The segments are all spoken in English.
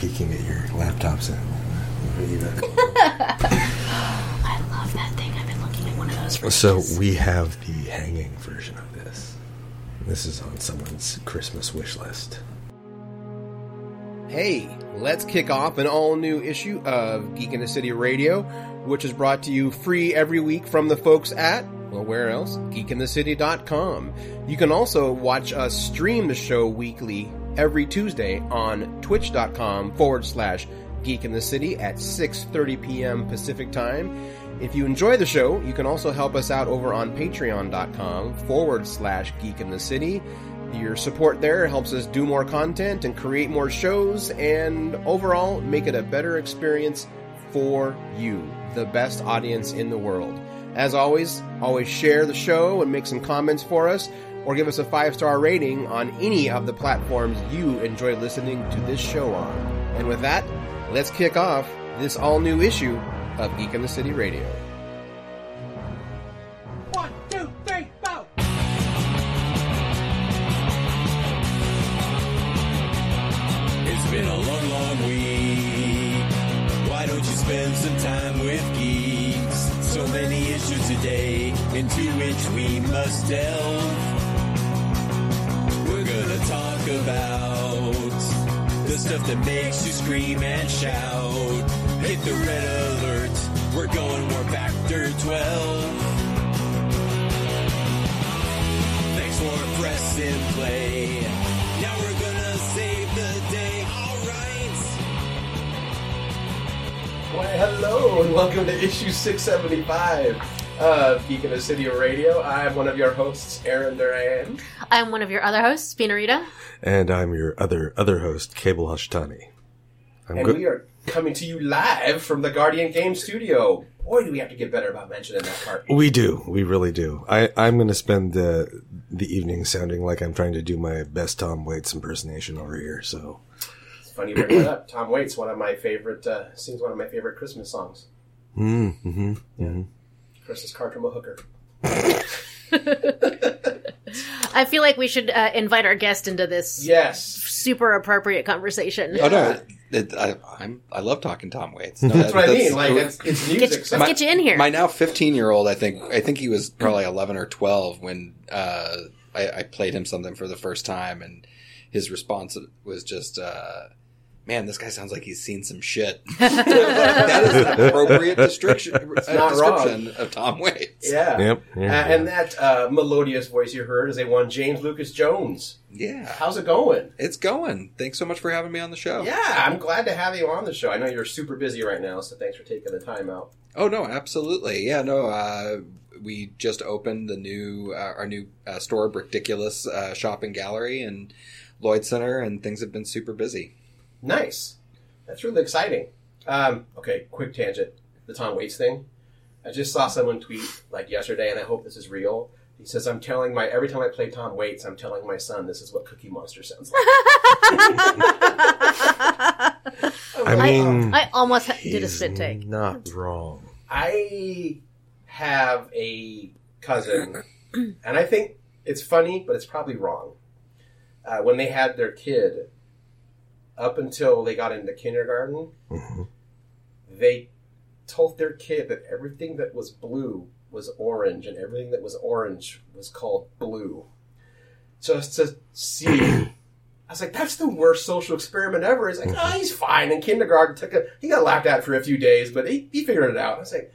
Geeking at your laptops and I love that thing. I've been looking at one of those for So ages. we have the hanging version of this. This is on someone's Christmas wish list. Hey, let's kick off an all new issue of Geek in the City Radio, which is brought to you free every week from the folks at, well, where else? GeekInTheCity.com. You can also watch us stream the show weekly every Tuesday on Twitch.com forward slash Geek in the City at 6.30 p.m. Pacific Time. If you enjoy the show, you can also help us out over on Patreon.com forward slash Geek in the City. Your support there helps us do more content and create more shows and overall make it a better experience for you, the best audience in the world. As always, always share the show and make some comments for us or give us a five star rating on any of the platforms you enjoy listening to this show on. And with that, let's kick off this all new issue of Geek in the City Radio. One, two, three, four. It's been a long, long week. Why don't you spend some time with geeks? So many issues today into which we must delve. Gonna talk about the stuff that makes you scream and shout. Hit the red alert. We're going warp factor 12. Thanks for pressing play. Now we're gonna save the day. Alright. Why, hello, and welcome to issue 675 of Geek in the City Radio. I'm one of your hosts, Aaron Duran. I'm one of your other hosts, Pina Rita. And I'm your other other host, Kaebel Hashitani. I'm And good. we are coming to you live from the Guardian Game Studio. Boy, do we have to get better about mentioning that part. We do. We really do. I, I'm going to spend the the evening sounding like I'm trying to do my best Tom Waits impersonation over here. So It's funny you bring that up. Tom Waits, one of my favorite, uh, sings one of my favorite Christmas songs. mm, hmm hmm Christmas card from a hooker. I feel like we should uh, invite our guest into this Yes. super appropriate conversation. Oh no, it, I, I'm I love talking Tom Waits. No, That's what I mean. Like, it's, it's music. Get, so let's get you in here. my now 15 year old. I think I think he was probably 11 or 12 when uh, I, I played him something for the first time, and his response was just. Uh, Man, this guy sounds like he's seen some shit. that is an appropriate description, uh, not wrong. description of Tom Waits. yeah. Yep. Uh, Yeah. and that uh, melodious voice you heard is a one James Lucas Jones. Yeah, How's it going? it's going. Thanks so much for having me on the show. Yeah, I'm glad to have you on the show. I know you're super busy right now, so thanks for taking the time out. Oh no, absolutely. Yeah, no. Uh, we just opened the new uh, our new uh, store, Brickdiculous uh, Shopping Gallery in Lloyd Center, and things have been super busy. Nice. That's really exciting. Um, okay, quick tangent. The Tom Waits thing. I just saw someone tweet like yesterday, and I hope this is real. He says, "I'm telling my every time I play Tom Waits, I'm telling my son this is what Cookie Monster sounds like." I mean, I almost ha- did a he's spit take. Not wrong. I have a cousin, and I think it's funny, but it's probably wrong. Uh, when they had their kid, up until they got into kindergarten, Mhm. they told their kid that everything that was blue was orange, and everything that was orange was called blue. Just to see. I was like, that's the worst social experiment ever. He's like, oh, he's fine. In kindergarten, took a, he got laughed at for a few days, but he, he figured it out. I was like,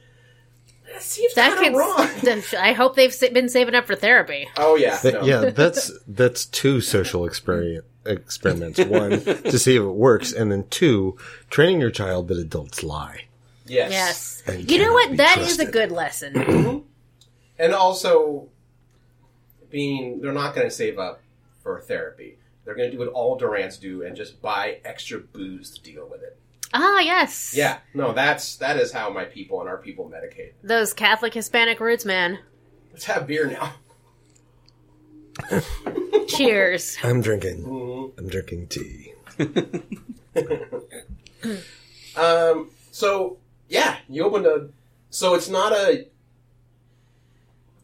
that seems That kind of wrong. kid's, I hope they've been saving up for therapy. Oh yeah, Th- no. Yeah, that's that's two social experience experiments. One to see if it works, and then two, training your child that adults lie. yes, Yes. And You know cannot what? be That is a good lesson. and also being they're not going to save up for therapy. They're going to do what all Durans do and just buy extra booze to deal with it. Ah, yes. Yeah, no, that's that is how my people and our people medicate. Those Catholic Hispanic roots, man. Let's have beer now. Cheers. I'm drinking. Mhm. I'm drinking tea. Um, so yeah, you opened a. So it's not a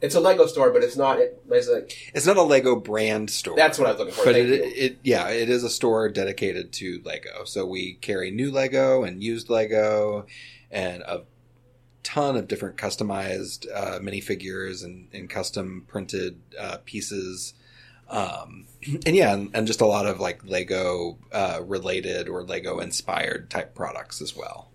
It's a Lego store, but it's not. It's like It's not a Lego brand store. that's what I was looking for. but it, it, yeah, it is a store dedicated to Lego. So we carry new Lego and used Lego, and a ton of different customized uh, minifigures and, and custom printed uh, pieces. Um, and yeah, and, and just a lot of like Lego uh, related or Lego inspired type products as well.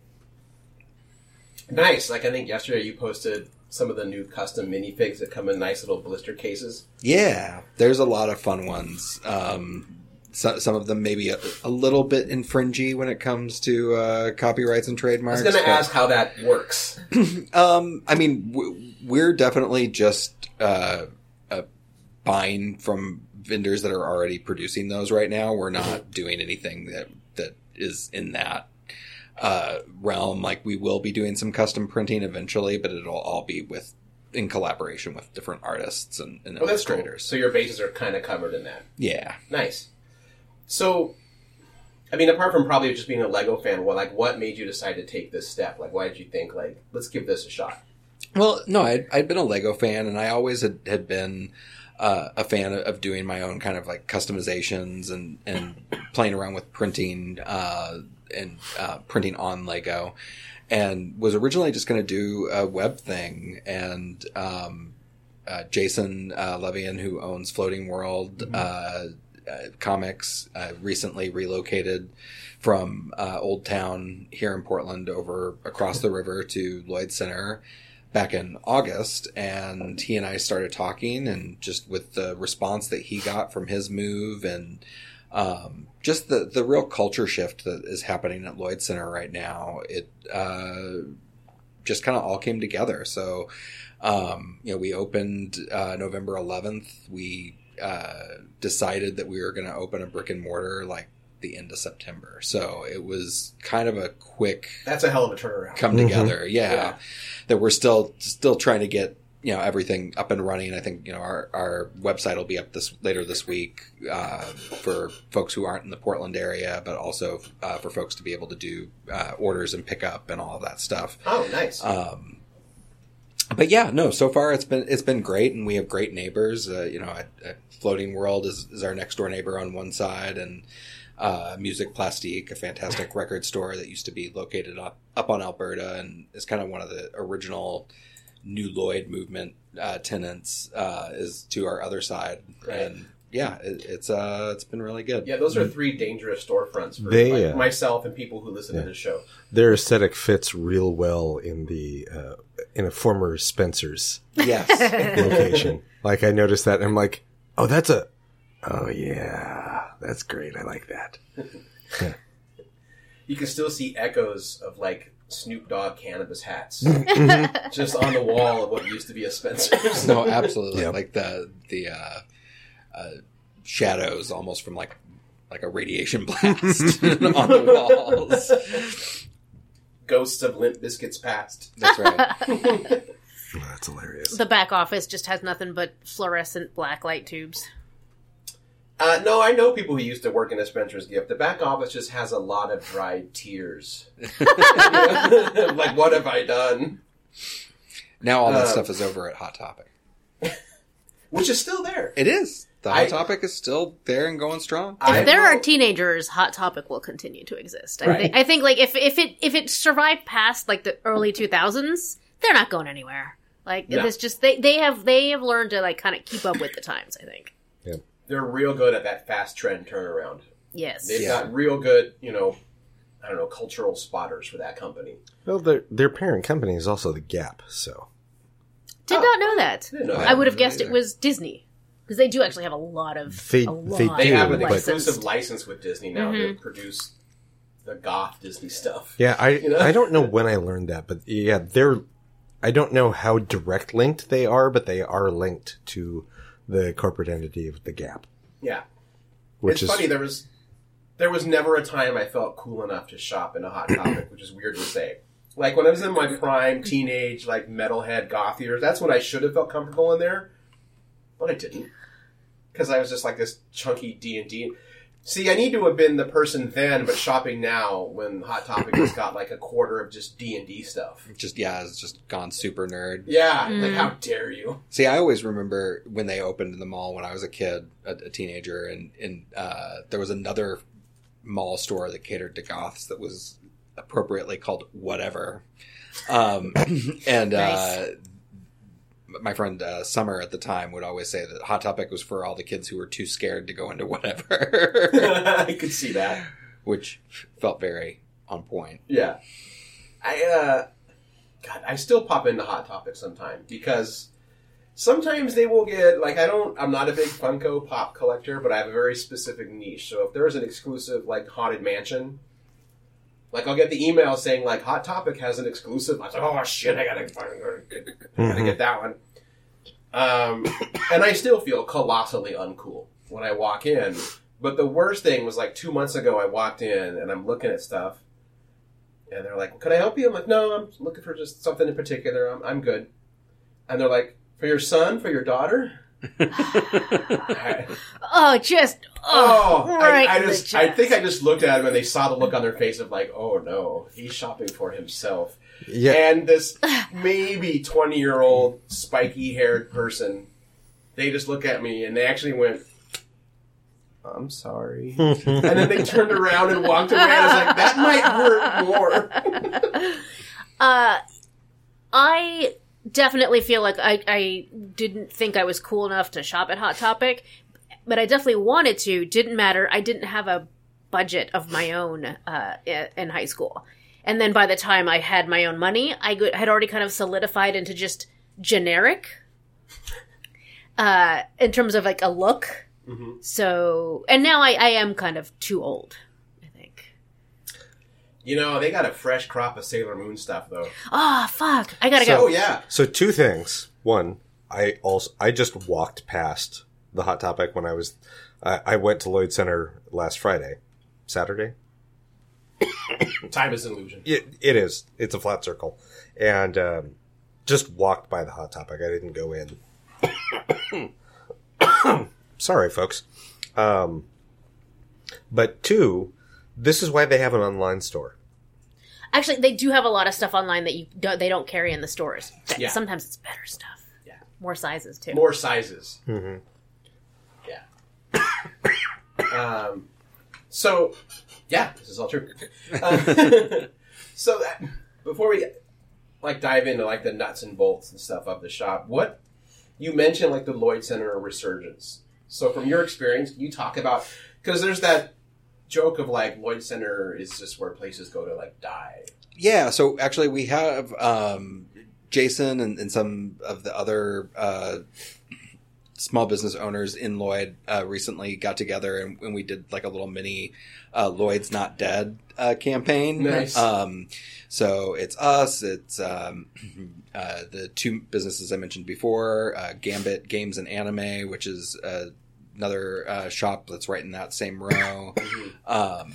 Nice. Like I think yesterday you posted some of the new custom minifigs that come in nice little blister cases. Yeah, there's a lot of fun ones. Um, so, some of them maybe a, a little bit infringy when it comes to uh, copyrights and trademarks. I was going to ask how that works. Um, I mean, we're definitely just uh, uh, buying from vendors that are already producing those right now. We're not doing anything that that is in that uh, realm. Like we will be doing some custom printing eventually, but it'll all be with in collaboration with different artists and, and Oh, that's cool. illustrators. So your bases are kind of covered in that. Yeah. Nice. So, I mean, apart from probably just being a Lego fan, what like what made you decide to take this step? Like, why did you think like let's give this a shot? Well, no, I'd, I'd been a Lego fan, and I always had, had been uh, a fan of, of doing my own kind of like customizations and, and playing around with printing uh, and uh, printing on Lego, and was originally just going to do a web thing. And um, uh, Jason uh, Leivian, who owns Floating World uh, uh, Comics, uh, recently relocated from uh, Old Town here in Portland over across the river to Lloyd Center back in August, and he and I started talking, and just with the response that he got from his move, and um, just the the real culture shift that is happening at Lloyd Center right now, it uh, just kind of all came together. So, um, you know, we opened uh, November 11th. We uh, decided that we were going to open a brick and mortar like the end of September. So it was kind of a quick That's a hell of a turnaround. come together. Yeah. Yeah. That we're still still trying to get you know everything up and running. I think you know our our website will be up this later this week uh, for folks who aren't in the Portland area, but also uh, for folks to be able to do uh, orders and pick up and all of that stuff. Oh, nice. Um, but yeah, no. So far, it's been it's been great, and we have great neighbors. Uh, you know, at, at Floating World is, is our next door neighbor on one side, and uh, Musique Plastique, a fantastic record store that used to be located up up on Alberta, and is kind of one of the original New Lloyd movement uh, tenants. Uh, is to our other side, Right. and yeah, it, it's uh it's been really good. yeah, those are three dangerous storefronts for They, like, uh, myself and people who listen yeah. to this show. Their aesthetic fits real well in the uh, in a former Spencer's Yes. location. like I noticed that, and I'm like, oh, that's a, oh yeah, that's great. I like that. You can still see echoes of like Snoop Dogg cannabis hats just on the wall of what used to be a Spencer's. no, absolutely. Yep. Like the the uh, uh, shadows, almost from like like a radiation blast on the walls. Ghosts of Limp Bizkits past. That's right. That's hilarious. the back office just has nothing but fluorescent black light tubes. Uh, no, I know people who used to work in a Spencer's Gift. The back office just has a lot of dried tears. like, what have I done? Now all that Um, stuff is over at Hot Topic. Which is still there. It is. The Hot I- Topic is still there and going strong. If I there will- are teenagers, Hot Topic will continue to exist. I Right. think. I think like if if it if it survived past like the early two thousands, they're not going anywhere. Like No. it's just they they have they have learned to like kind of keep up with the times. I think. They're real good at that fast trend turnaround. Yes. They've Yeah. got real good, you know, I don't know, cultural spotters for that company. Well, their their parent company is also the Gap, so Did not know that. Didn't know I that. I would have didn't guessed it was Disney because they do actually have a lot of They- a lot they They have an exclusive license with Disney now to Mhm. produce the goth Disney stuff. yeah. I You know? I don't know when I learned that, but yeah, they're. I don't know how direct linked they are, but they are linked to the corporate entity of the Gap, Yeah. which it's is funny, there was there was never a time I felt cool enough to shop in a hot topic, which is weird to say. Like when I was in my prime teenage like metalhead goth years, that's when I should have felt comfortable in there, but I didn't because I was just like this chunky D and D. See, I need to have been the person then, but shopping now when Hot Topic has got like a quarter of just D and D stuff. Just yeah, it's just gone super nerd. Yeah, like how dare you? See, I always remember when they opened the mall when I was a kid, a, a teenager, and and uh, there was another mall store that catered to goths that was appropriately called whatever. Um, and uh, my friend uh, Summer at the time would always say that Hot Topic was for all the kids who were too scared to go into whatever, I could see that. which felt very on point. Yeah. I uh God, I still pop into Hot Topic sometime because sometimes they will get like I don't I'm not a big Funko Pop collector, but I have a very specific niche. So if there's an exclusive like Haunted Mansion, like I'll get the email saying like Hot Topic has an exclusive. I was like, oh shit, I gotta fucking I gotta get that one. Um, and I still feel colossally uncool when I walk in. But the worst thing was like two months ago, I walked in and I'm looking at stuff, and they're like, "Can I help you?" I'm like, "No, I'm looking for just something in particular. I'm, I'm good." And they're like, "For your son? For your daughter?" I, Oh, just oh, oh, I- right. I, in just, I think I just looked at him and they saw the look on their face of like, "Oh no, he's shopping for himself." Yeah. And this maybe 20 year old spiky haired person, they just look at me and they actually went, I'm sorry. and then they turned around and walked away. I was like, that might hurt more. Uh, I definitely feel like I, I didn't think I was cool enough to shop at Hot Topic, but I definitely wanted to. Didn't matter. I didn't have a budget of my own uh, in high school. And then by the time I had my own money, I go- had already kind of solidified into just generic uh, in terms of like a look. So, and now I, I am kind of too old, I think. You know, they got a fresh crop of Sailor Moon stuff, though. Ah, fuck. I gotta Oh, go. yeah. So two things. One, I also I just walked past the hot topic when I was I, I went to Lloyd Center last Friday, Saturday. Time is an illusion. It, it is. It's a flat circle, and um, just walked by the hot topic. I didn't go in. Sorry, folks. Um, but two, this is why they have an online store. Actually, they do have a lot of stuff online that you don't, they don't carry in the stores. Yeah. Sometimes it's better stuff. Yeah. More sizes too. More sizes. Mm-hmm. Yeah. um, so, yeah, this is all true. Uh, so, that, before we like dive into like the nuts and bolts and stuff of the shop, what you mentioned like the Lloyd Center resurgence. So, from your experience, can you talk about because there's that joke of like Lloyd Center is just where places go to like die. Yeah, so actually we have um, Jason and, and some of the other uh, small business owners in Lloyd uh, recently got together and, and we did like a little mini uh, Lloyd's Not Dead uh, campaign. Nice. Um, so it's us, it's um, uh, the two businesses I mentioned before, uh, Gambit Games and Anime, which is uh, another uh, shop that's right in that same row. um,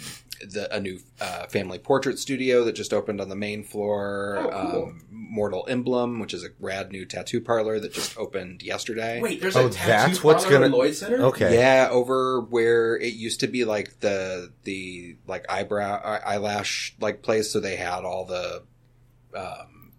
the, a new uh, family portrait studio that just opened on the main floor. Oh, cool. um, Mortal Emblem, which is a rad new tattoo parlor that just opened yesterday. Wait, there's Oh, a tattoo that's what's parlor gonna- in Lloyd Center. Okay. Yeah, over where it used to be like the the like eyebrow eyelash like place, so they had all the um,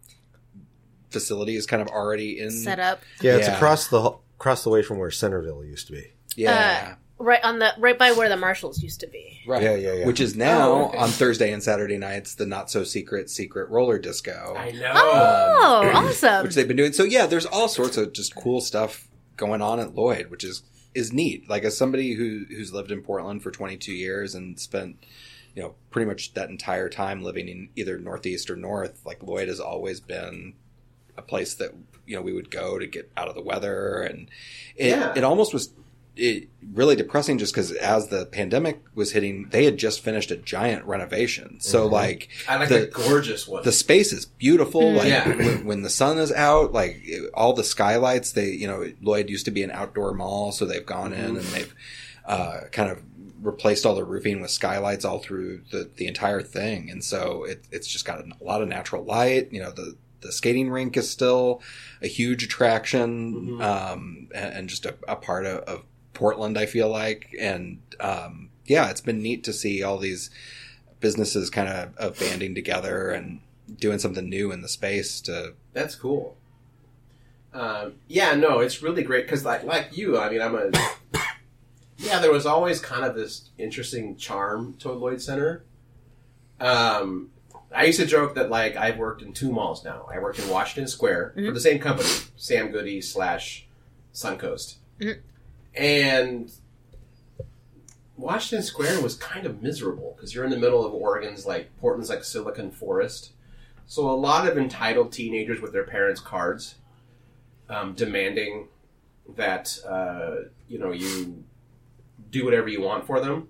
facilities kind of already in Set up Yeah, it's Yeah. across the across the way from where Centerville used to be. Yeah, right on the right by where the Marshalls used to be. right. Yeah, yeah, yeah. Which is now Oh, okay. on Thursday and Saturday nights the not so secret secret roller disco. I know. Oh, um, awesome! which they've been doing. So yeah, there's all sorts of just cool stuff going on at Lloyd, which is is neat. Like as somebody who who's lived in Portland for 22 years and spent you know pretty much that entire time living in either northeast or north, like Lloyd has always been a place that you know we would go to get out of the weather, and it Yeah. it almost was. It really depressing just because as the pandemic was hitting, they had just finished a giant renovation. So like I like the- the, gorgeous one. the space is beautiful. Like Yeah. when, when the sun is out, like it- all the skylights. They, you know, Lloyd used to be an outdoor mall, so they've gone in and they've uh, kind of replaced all the roofing with skylights all through the the entire thing, and so it, it's just got a lot of natural light. You know, the the skating rink is still a huge attraction, um, and, and just a, a part of, of Portland. I feel like, and um, yeah, it's been neat to see all these businesses kind of, of banding together and doing something new in the space to That's cool. Um, yeah, no, it's really great because, like, like you, I mean, I'm a. Yeah, there was always kind of this interesting charm to Lloyd Center. Um, I used to joke that like I've worked in two malls now. I worked in Washington Square for the same company, Sam Goody slash Suncoast, and Washington Square was kind of miserable because you're in the middle of Oregon's like Portland's like Silicon Forest. So a lot of entitled teenagers with their parents' cards, um, demanding that uh, you know you do whatever you want for them.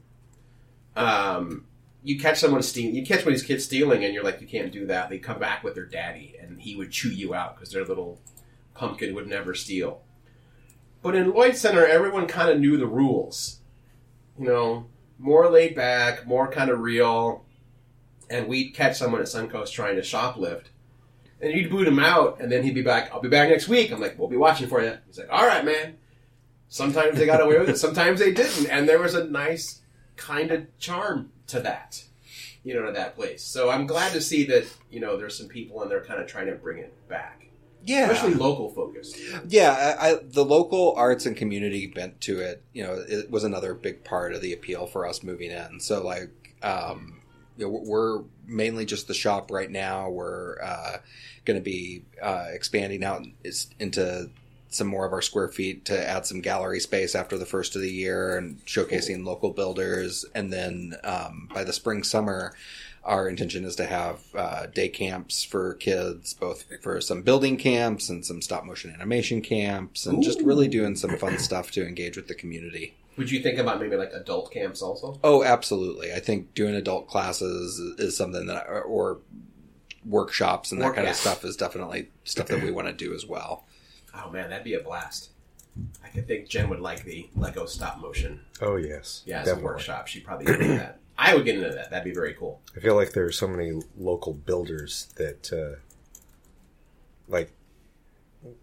Um, you catch someone stealing, you catch one of these kids stealing, and you're like, you can't do that. They come back with their daddy, and he would chew you out because their little pumpkin would never steal. But in Lloyd Center, everyone kind of knew the rules. You know, more laid back, more kind of real. And we'd catch someone at Suncoast trying to shoplift. And you'd boot him out, and then he'd be back, I'll be back next week. I'm like, we'll be watching for you. He's like, all right, man. Sometimes they got away with it, sometimes they didn't. And there was a nice kind of charm to that, you know, to that place. So I'm glad to see that, you know, there's some people in there kind of trying to bring it back. Yeah, Especially local focused. Yeah, I, I, the local arts and community bent to it, you know, it was another big part of the appeal for us moving in. So, like, um, you know, we're mainly just the shop right now. We're uh, going to be uh, expanding out into some more of our square feet to add some gallery space after the first of the year and showcasing local builders. And then um, by the spring, summer, our intention is to have uh, day camps for kids, both for some building camps and some stop motion animation camps, and just really doing some fun stuff to engage with the community. Would you think about maybe like adult camps also? Oh, absolutely. I think doing adult classes is something that, or workshops and that Work- kind yeah. of stuff is definitely stuff that we want to do as well. Oh man, that'd be a blast. I could think Jen would like the Lego stop motion. Oh yes, Yeah, as a workshop. She'd probably get into that. I would get into that. That'd be very cool. I feel like there are so many local builders that, uh, like,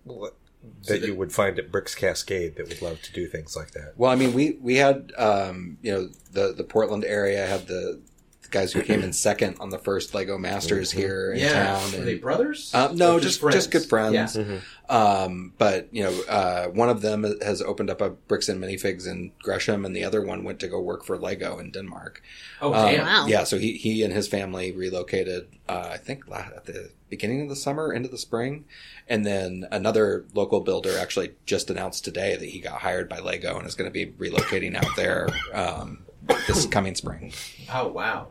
what, So that the- you would find at Bricks Cascade that would love to do things like that. Well, I mean, we we had um, you know the the Portland area had the, the guys who came in second on the first Lego Masters here in yeah. town. Are and- they brothers? Uh, no, Or just just good friends. Yeah. Um, but you know, uh, one of them has opened up a bricks and minifigs in Gresham, and the other one went to go work for Lego in Denmark. Oh Um. Wow. Yeah, so he he and his family relocated. Uh, I think at the beginning of the summer, into the spring, and then another local builder actually just announced today that he got hired by Lego and is going to be relocating out there um, this coming spring. Oh wow.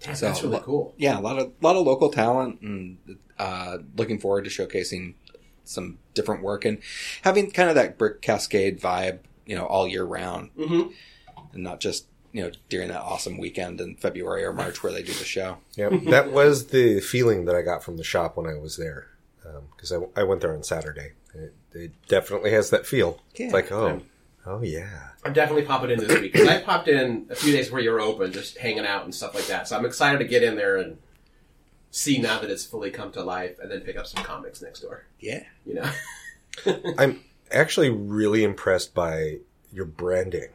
Damn, So, that's really lo- cool. Yeah, a lot of lot of local talent, and uh, looking forward to showcasing some different work and having kind of that brick cascade vibe, you know, all year round, Mm-hmm. and not just you know during that awesome weekend in February or March where they do the show. Yep, that was the feeling that I got from the shop when I was there, because I, I went there on Saturday. It, it definitely has that feel. Yeah. It's like, oh, oh yeah. I'm definitely popping in this week because I popped in a few days where you were open, just hanging out and stuff like that. So I'm excited to get in there and see now that it's fully come to life, and then pick up some comics next door. Yeah. You know. I'm actually really impressed by your branding.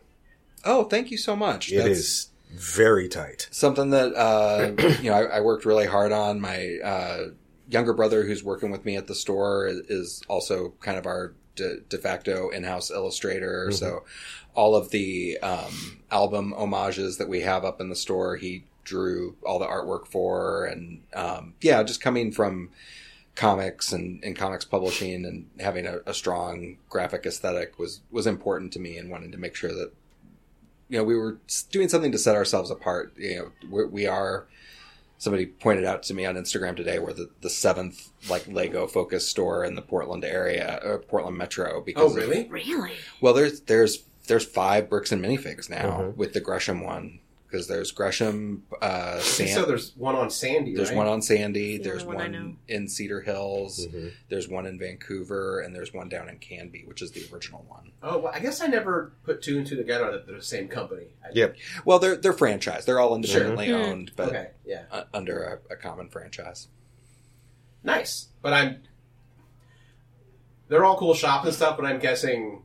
Oh, thank you so much. It is very tight. something that uh, you know I, I worked really hard on. My uh, younger brother, who's working with me at the store, is- is also kind of our de, de facto in-house illustrator. So all of the um, album homages that we have up in the store, he drew all the artwork for, and um, yeah, just coming from comics and, and comics publishing and having a, a strong graphic aesthetic was was important to me and wanting to make sure that you know we were doing something to set ourselves apart you know we're, we are somebody pointed out to me on instagram today we're the, the seventh like lego focused store in the portland area or portland metro because Oh of- really? Really? well there's there's there's five bricks and minifigs now Mhm. with the gresham one because there's gresham uh San- So there's one on Sandy. there's right? one on Sandy. the There's only one one in Cedar Hills. Mhm. There's one in Vancouver, and there's one down in Canby, which is the original one. Oh, well, I guess I never put two and two together that they're the same company. I- Yep. Well, they're they're franchised. They're all independently Sure. owned, but Okay. Yeah. uh, under a, a common franchise. Nice, but I'm. They're all cool shops and stuff, but I'm guessing.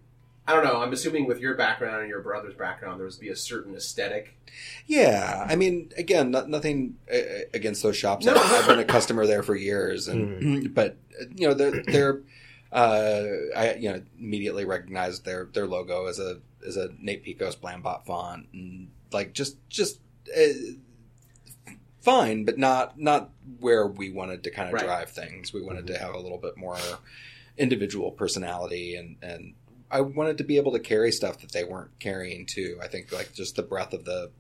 I don't know. I'm assuming with your background and your brother's background, there would be a certain aesthetic. Yeah, I mean, again, not, nothing uh, against those shops. No. I've, I've been a customer there for years, and but you know, they're they're uh, I you know immediately recognized their their logo as a as a Nate Piekos Blambot font, and like just just uh, fine, but not not where we wanted to kind of Right. drive things. We wanted to have a little bit more individual personality and and I wanted to be able to carry stuff that they weren't carrying too. I think like just the breadth of the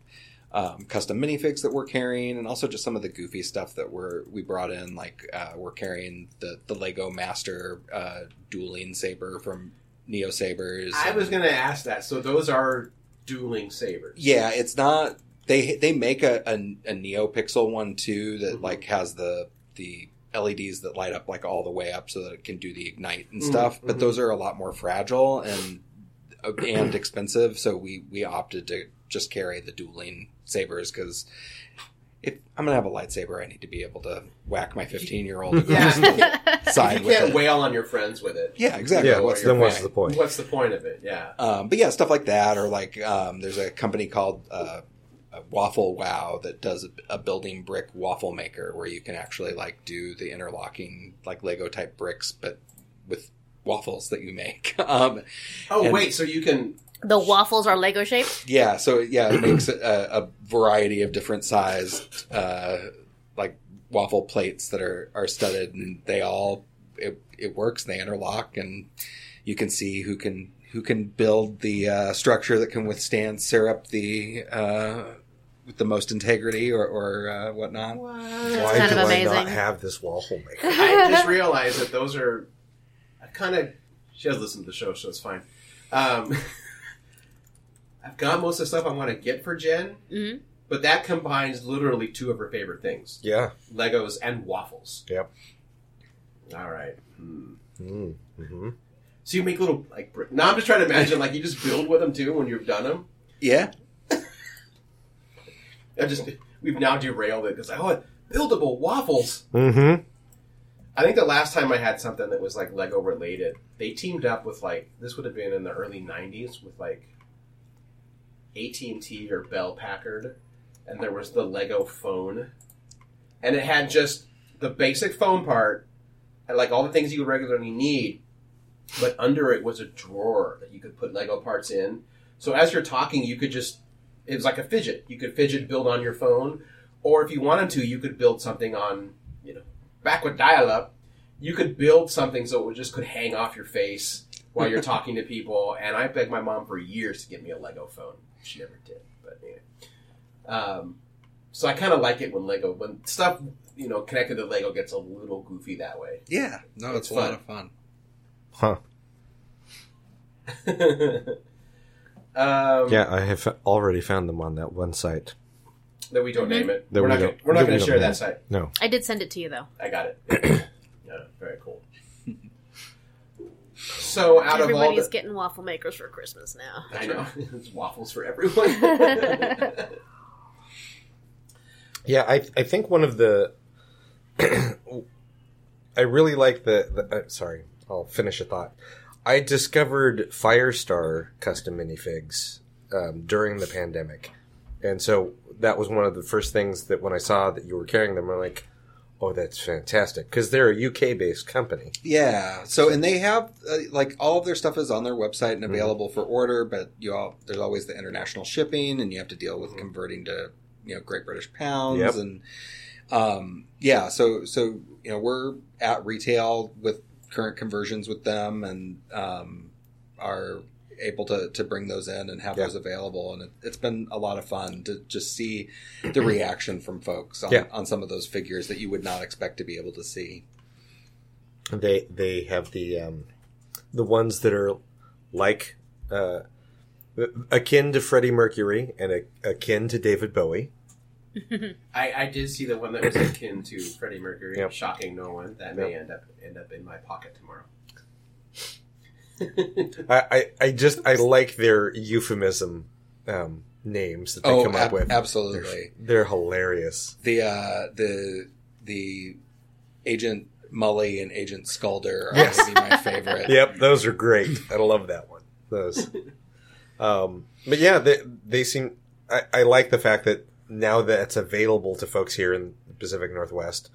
um, custom minifigs that we're carrying, and also just some of the goofy stuff that we're we brought in. Like uh, we're carrying the the Lego Master uh, dueling saber from Neo Sabers. I was going to ask that. So those are dueling sabers. Yeah, it's not. They they make a a, a NeoPixel one too that Mhm. like has the the LEDs that light up like all the way up so that it can do the ignite and Mhm, stuff. But mhm. those are a lot more fragile and uh, and expensive. So we we opted to just carry the dueling sabers because. If I'm gonna have a lightsaber, I need to be able to whack my 15 year old Yeah. side you can't it. wail on your friends with it. Yeah, exactly. Yeah, what's, then what's fa- the point? What's the point of it? Yeah. Um, but yeah, stuff like that, or like um, there's a company called uh, uh, Waffle Wow that does a, a building brick waffle maker where you can actually like do the interlocking like Lego type bricks, but with waffles that you make. um, Oh And- wait, so you can. The waffles are Lego shaped. yeah, so yeah, it makes a, a variety of different sized uh, like waffle plates that are are studded, and they all it, it works. They interlock, and you can see who can who can build the uh, structure that can withstand syrup the uh, with the most integrity or, or uh, whatnot. Why kind do of I not have this waffle maker? I just realized that those are. I kind of. She has listened to the show, so it's fine. Um, I've got most of the stuff I want to get for Jen, hmm but that combines literally two of her favorite things: Yeah. Legos and waffles. Yep. All right. Hmm. Mm, hmm So you make little like. Brick- now I'm just trying to imagine like you just build with them too when you've done them. Yeah, I just we've now derailed it because I oh, buildable waffles. hmm I think the last time I had something that was like Lego related, they teamed up with like this would have been in the early '90s with like AT and T or Bell Packard, and there was the Lego phone, and it had just the basic phone part and like all the things you would regularly need, but under it was a drawer that you could put Lego parts in. So as you're talking, you could just it was like a fidget. You could fidget build on your phone, or if you wanted to, you could build something on you know back with dial up, you could build something so it just could hang off your face while you're talking to people. And I begged my mom for years to get me a Lego phone. She never did, but anyway. Um, so I kind of like it when Lego, when stuff you know connected to Lego gets a little goofy that way. yeah. No, It's it's, a lot of fun. Huh. um, Yeah, I have already found them on that one site. That we don't Mhm. name it. That we're, we not gonna, we're not going to share that site. No. I did send it to you though. I got it. yeah, very cool. So out of all Everybody's the, getting waffle makers for Christmas now. I know it's waffles for everyone. Yeah, I I think one of the I really like the, the uh, sorry, I'll finish a thought. I discovered Firestar custom minifigs um, during the pandemic, and so that was one of the first things that when I saw that you were carrying them, I'm like, oh, that's fantastic because they're a UK based company. Yeah. So, and they have uh, like all of their stuff is on their website and Mm-hmm. available for order, but you all there's always the international shipping, and you have to deal Mm-hmm. with converting to you know Great British pounds, Yep. and um, yeah. So, so you know we're at retail with current conversions with them, and um, are able to, to bring those in and have Yeah. those available and it, it's been a lot of fun to just see the reaction from folks on, Yeah. on some of those figures that you would not expect to be able to see They they have the um, the ones that are like uh, akin to Freddie Mercury and a, akin to David Bowie. I, I did see the one that was akin to Freddie Mercury. Yep. Shocking no one. That may end up end up in my pocket tomorrow. I, I, I just I like their euphemism um, names that they Oh, come ab- up with. absolutely. They're, they're hilarious. the uh, the the agent Mully and Agent Skulder are Yes. maybe my favorite. Yep, those are great. I love that one. those. Um, but yeah, they they seem. I, I like the fact that now that it's available to folks here in the Pacific Northwest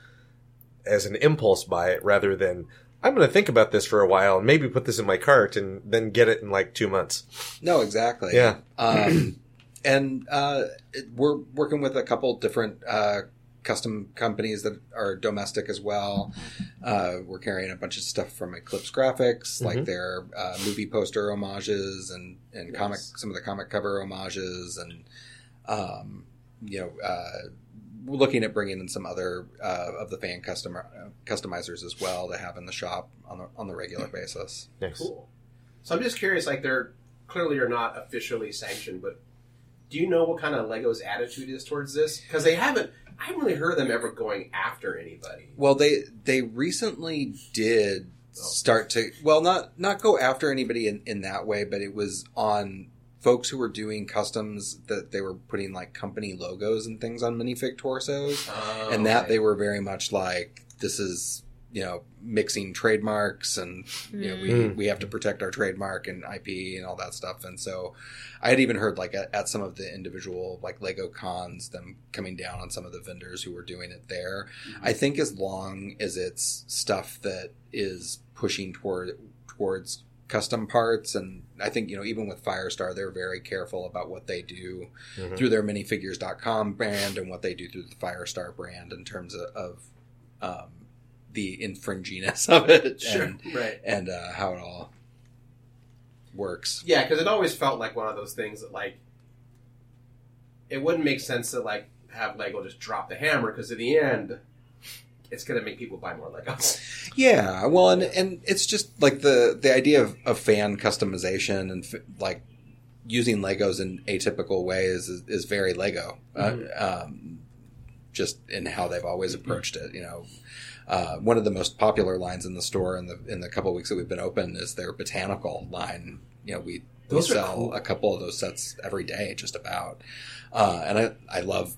as an impulse buy it rather than I'm going to think about this for a while and maybe put this in my cart and then get it in like two months. No, exactly. Yeah. Um, and uh, we're working with a couple different uh, custom companies that are domestic as well. Uh, we're carrying a bunch of stuff from Eclipse Graphics, like their uh, movie poster homages and and comic some of the comic cover homages, and um, you know. Uh, looking at bringing in some other uh, of the fan custom customizers as well to have in the shop on the on the regular basis. Nice. Cool. So I'm just curious, like they're clearly are not officially sanctioned, but do you know what kind of Lego's attitude is towards this? Because they haven't. I haven't really heard them ever going after anybody. Well, they they recently did start to well not not go after anybody in, in that way, but it was on folks who were doing customs that they were putting like company logos and things on minifig torsos, Oh, and that okay. they were very much like this is you know mixing trademarks and you know we, Mm. we have to protect our trademark and IP and all that stuff and so I had even heard like at, at some of the individual like Lego cons them coming down on some of the vendors who were doing it there I think as long as it's stuff that is pushing toward towards custom parts and I think you know even with Firestar they're very careful about what they do Mhm. through their minifigures.com brand and what they do through the Firestar brand in terms of, of um, the infringiness of it Sure. and, right. and uh, how it all works. Yeah, because it always felt like one of those things that like it wouldn't make sense to like have Lego just drop the hammer because at the end it's going to make people buy more Legos. Yeah, well, and and it's just like the the idea of, of fan customization and f- like using Legos in atypical ways is, is very Lego, uh, um, just in how they've always approached it. You know, uh, one of the most popular lines in the store in the in the couple weeks that we've been open is their botanical line. You know, we we Those are sell cool. a couple of those sets every day, just about, uh, and I I love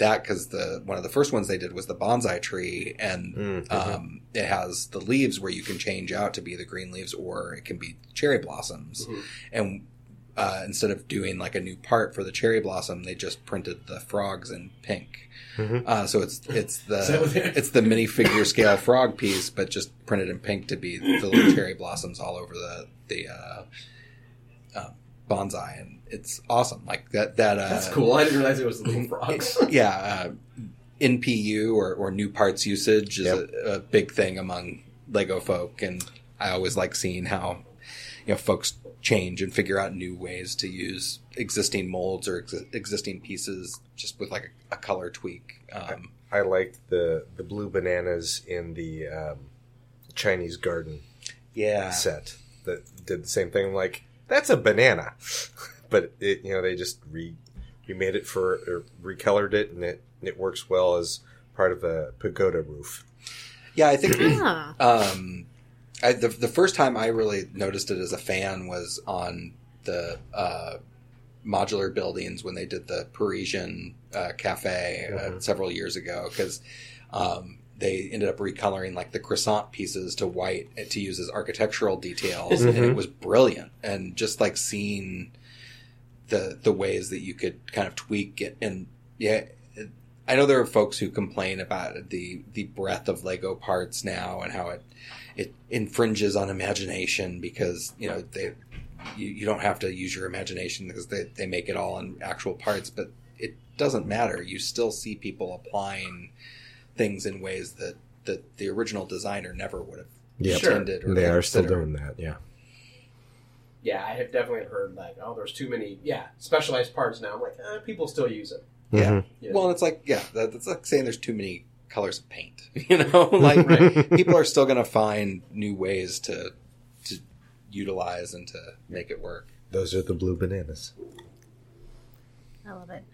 that because the one of the first ones they did was the bonsai tree and Mm, um, it has the leaves where you can change out to be the green leaves or it can be cherry blossoms Mhm. and uh, instead of doing like a new part for the cherry blossom they just printed the frogs in pink Mhm. uh, so it's it's Is that what the it's the minifigure scale frog piece but just printed in pink to be the little cherry blossoms all over the the uh, bonsai and it's awesome like that that uh, That's cool. I didn't realize it was the little frogs. yeah, uh, NPU or, or new parts usage is Yep. a, a big thing among Lego folk, and I always like seeing how you know folks change and figure out new ways to use existing molds or ex- existing pieces just with like a, a color tweak. Um, I liked the the blue bananas in the um, Chinese garden yeah, set that did the same thing. Like that's a banana, but it you know they just re remade it for or recolored it and it it works well as part of a pagoda roof. yeah, I think Ah. Um, I, the the first time I really noticed it as a fan was on the uh, modular buildings when they did the Parisian uh, cafe uh, Mhm. several years ago because um, they ended up recoloring like the croissant pieces to white eh, to use as architectural details, mm-hmm. and it was brilliant. And just like seeing the the ways that you could kind of tweak it, and yeah. I know there are folks who complain about the the breadth of Lego parts now and how it it infringes on imagination because you know they you, you don't have to use your imagination because they, they make it all in actual parts but it doesn't matter you still see people applying things in ways that that the original designer never would have Yep. intended or They are still doing that. Yeah. yeah, I have definitely heard like, oh, there's too many, yeah, specialized parts now. I'm like, eh, people still use them. yeah Mhm. Yeah. well it's like yeah that, that's like saying there's too many colors of paint you know like Right. people are still going to find new ways to to utilize and to make it work Those are the blue bananas. I love it.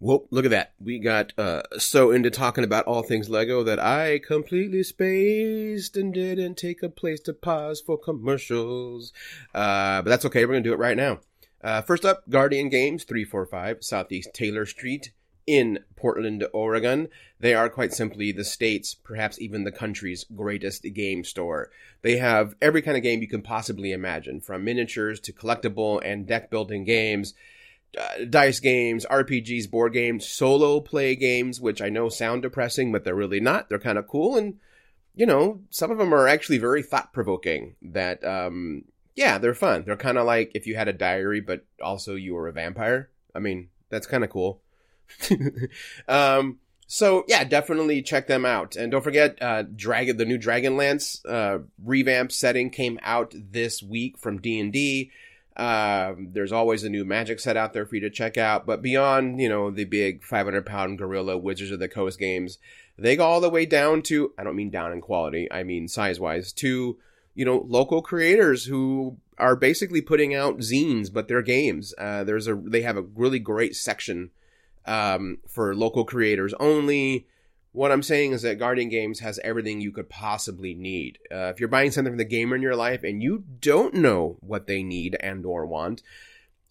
Whoa, look at that. We got uh, so into talking about all things Lego that I completely spaced and didn't take a place to pause for commercials. Uh, but that's okay. We're going to do it right now. Uh, first up, Guardian Games, 345 Southeast Taylor Street in Portland, Oregon. They are quite simply the state's, perhaps even the country's greatest game store. They have every kind of game you can possibly imagine, from miniatures to collectible and deck building games, uh, dice games, RPGs, board games, solo play games, which I know sound depressing, but they're really not. They're kind of cool, and you know, some of them are actually very thought provoking. That, um, yeah, they're fun. They're kind of like if you had a diary, but also you were a vampire. I mean, that's kind of cool. um, so yeah, definitely check them out. And don't forget, uh, Dragon, the new Dragonlance, uh, revamp setting came out this week from D&D. Um, there's always a new magic set out there for you to check out. But beyond, you know, the big 500 pound gorilla Wizards of the Coast games, they go all the way down to, I don't mean down in quality, I mean size wise, to, you know, local creators who are basically putting out zines, but they're games. Uh, there's a, they have a really great section, um, for local creators only. What I'm saying is that Guardian Games has everything you could possibly need. Uh, if you're buying something for the gamer in your life and you don't know what they need and or want,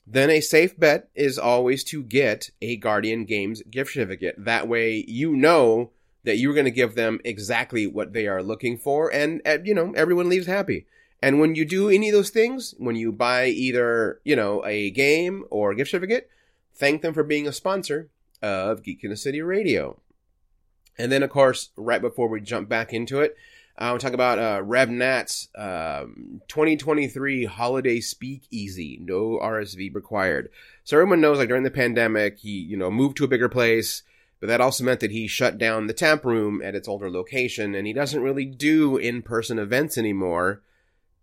then a safe bet is always to get a Guardian Games gift certificate. That way you know that you're going to give them exactly what they are looking for and, uh, you know, everyone leaves happy. And when you do any of those things, when you buy either, you know, a game or a gift certificate, thank them for being a sponsor of Geek in the City Radio. And then, of course, right before we jump back into it, I want to talk about uh, Rev Nat's um, 2023 Holiday Speakeasy. No RSV required. So everyone knows, like during the pandemic, he you know moved to a bigger place, but that also meant that he shut down the tap room at its older location, and he doesn't really do in-person events anymore,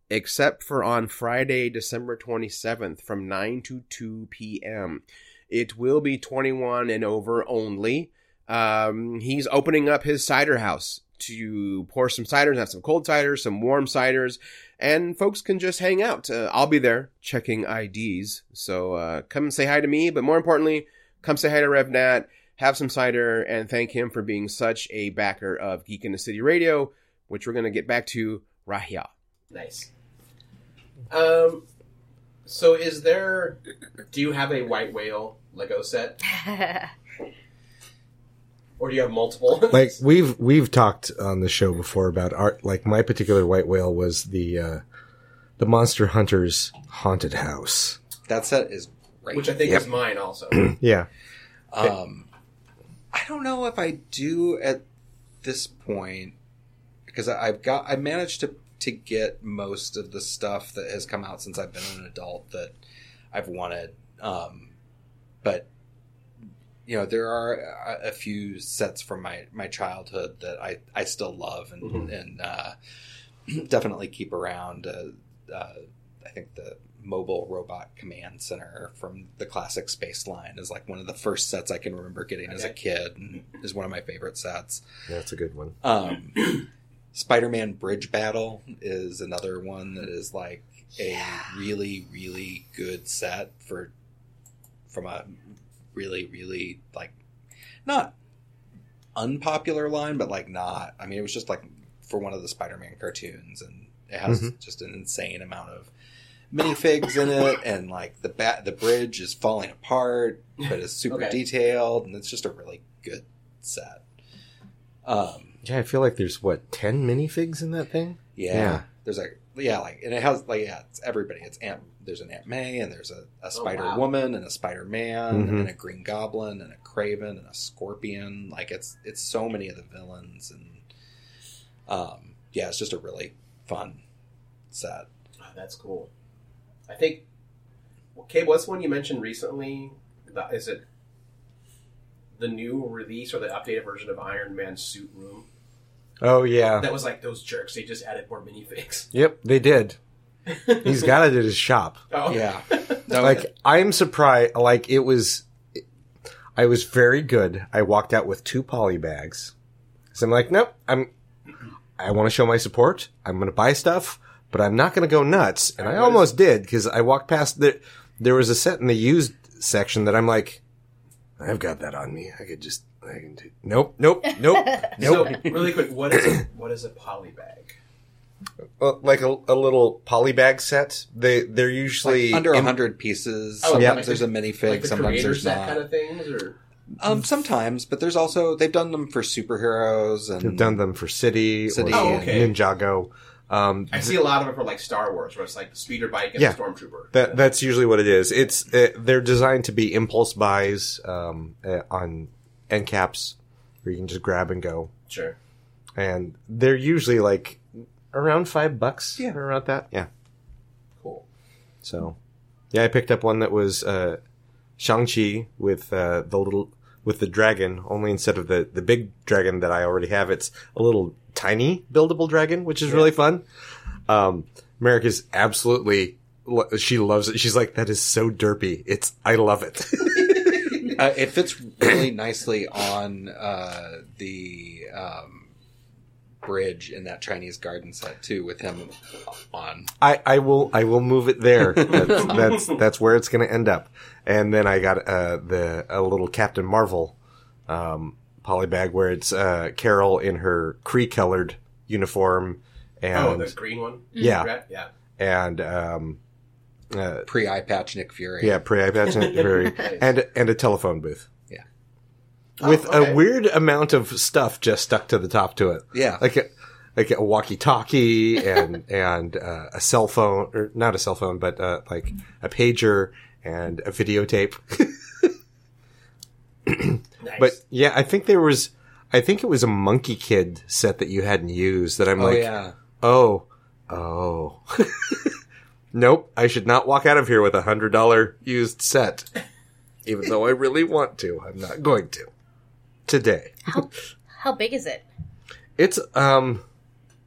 except for on Friday, December 27th, from 9 to 2 p.m. It will be 21 and over only. Um, he's opening up his cider house to pour some ciders, have some cold ciders, some warm ciders, and folks can just hang out. Uh, I'll be there checking IDs, so uh, come and say hi to me. But more importantly, come say hi to RevNat, have some cider, and thank him for being such a backer of Geek in the City Radio, which we're going to get back to Rahia. Nice. Um, so is there? Do you have a white whale Lego set, or do you have multiple? Like we've we've talked on the show before about art. Like my particular white whale was the uh, the Monster Hunters haunted house. That set is great. which I think Yep. is mine also. Yeah, Um, I don't know if I do at this point because I- I've got I managed to to get most of the stuff that has come out since I've been an adult that I've wanted. Um, but you know there are a, a few sets from my my childhood that I I still love and Mhm. and uh, definitely keep around. Uh, uh, I think the mobile robot command center from the classic space line is like one of the first sets I can remember getting as a kid and is one of my favorite sets. Yeah, that's a good one. Um, Spider-Man Bridge Battle is another one that is like a really, really good set for from a really, really like not unpopular line, but like not. I mean, it was just like for one of the Spider-Man cartoons, and it has Mhm. just an insane amount of minifigs in it, and like the bat, the bridge is falling apart, but it's super Okay. detailed, and it's just a really good set. Um, Yeah, I feel like there's what ten minifigs in that thing. yeah, Yeah. there's like yeah, like and it has like yeah, it's everybody. It's Aunt. There's an Aunt May, and there's a, a Spider wow. Woman, and a Spider Man, Mhm. and a Green Goblin, and a Kraven, and a Scorpion. Like it's it's so many of the villains, and um, yeah, it's just a really fun set. Oh, that's cool. I think. Okay, what's one you mentioned recently? Is it the new release or the updated version of Iron Man Suit Room? Oh yeah, That was like those jerks. They just added more minifigs. yep, they did. He's got it at his shop. Oh Yeah, No, like I'm surprised. Like it was, I was very good. I walked out with two poly bags. So I'm like, nope. I'm. I want to show my support. I'm going to buy stuff, but I'm not going to go nuts. And I What is- almost did because I walked past the. There was a set in the used section that I'm like, I've got that on me. I could just. I can do. Nope. Nope. Nope. nope. So really quick, what is a, what is a poly bag? Uh, like a, a little poly bag set. They they're usually like under a in- hundred pieces. Oh, sometimes yeah. there's a minifig. Like the sometimes there's set not. kind of things, or Um, sometimes, but there's also they've done them for superheroes and They've done them for City, City, or Oh, okay. Ninjago. Um, I see a lot of it for like Star Wars, where it's like the speeder bike and Yeah. the stormtrooper. That that's usually what it is. It's uh, they're designed to be impulse buys um, uh, on end caps, where you can just grab and go, sure. and they're usually like around five bucks. Yeah. around that. Yeah. Cool. So, yeah, I picked up one that was uh, Shang Chi with uh, the little with the dragon. Only instead of the the big dragon that I already have, it's a little tiny buildable dragon, which is really fun. Um, America's absolutely she loves it. She's like, that is so derpy. It's I love it. uh, it fits really nicely on uh, the um, bridge in that Chinese garden set too, with him on. I, I will I will move it there. That's that's, that's where it's going to end up. And then I got uh, the a little Captain Marvel um, polybag where it's uh, Carol in her Kree colored uniform and oh, the green one. Yeah. Red? Yeah. and um, uh, Pre eye patch Nick Fury. yeah pre patch Nick Fury, and and a telephone booth. Yeah. with Oh, okay. a weird amount of stuff just stuck to the top to it. Yeah. like a like a walkie-talkie and and uh, a cell phone, or not a cell phone, but uh, like a pager and a videotape. Nice. But yeah, I think there was, I think it was a Monkey Kid set that you hadn't used. That I'm Oh like, yeah. oh, oh, nope. I should not walk out of here with a hundred dollar used set, even though I really want to. I'm not going to today. How how big is it? It's um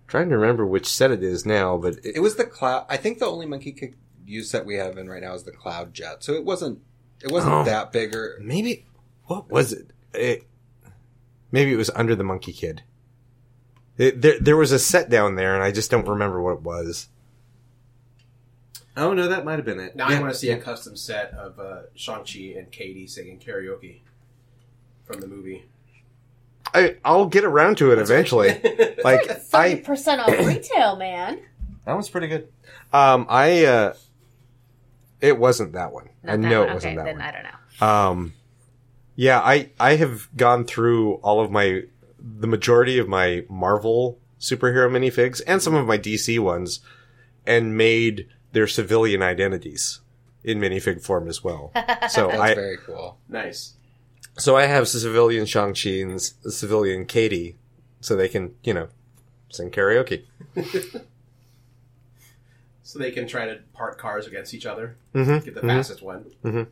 trying to remember which set it is now, but it, It was the cloud. I think the only Monkey Kid use set we have in right now is the cloud jet. So it wasn't. It wasn't Oh. that bigger. maybe what was it? it? Maybe it was under the Monkey Kid. It, there, there was a set down there, and I just don't remember what it was. Oh no, that might have been it. now I want to see a custom set of uh, Shang-Chi and Katie singing karaoke from the movie. I, I'll get around to it eventually. like Thirty I, percent off retail, man. that was pretty good. Um, I, uh, it wasn't that one. I that know one. it wasn't okay, that then one. I don't know. Um, yeah, I I have gone through all of my the majority of my Marvel superhero minifigs and some of my DC ones, and made their civilian identities in minifig form as well. So that's I very cool. Nice. So I have civilian Shang Chi and civilian Katie, so they can you know sing karaoke. So they can try to park cars against each other. Mm-hmm. Get the mhm. fastest one.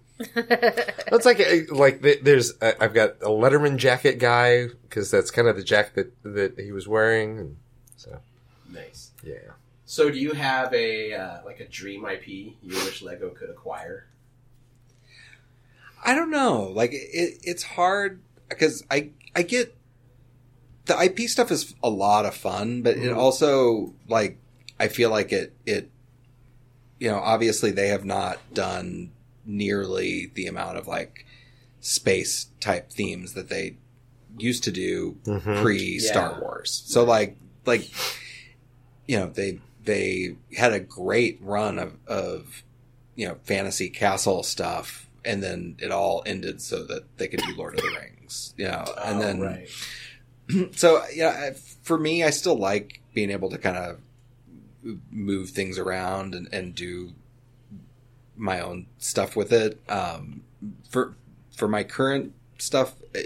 That's like a- like th- there's I've got a Letterman jacket guy because that's kind of the jacket that that he was wearing. And so Nice. yeah. So do you have a uh, like a dream IP you wish Lego could acquire? I don't know. Like it, it's hard because I I get the IP stuff is a lot of fun, but it also like I feel like it it you know obviously they have not done nearly the amount of like space type themes that they used to do Mhm. pre Star Yeah. Wars. So like like you know they they had a great run of of you know fantasy castle stuff and then it all ended so that they could do Lord of the Rings. You know, and Oh, then right. so yeah, for me, I still like being able to kind of move things around and, and do my own stuff with it. Um, for for my current stuff, eh,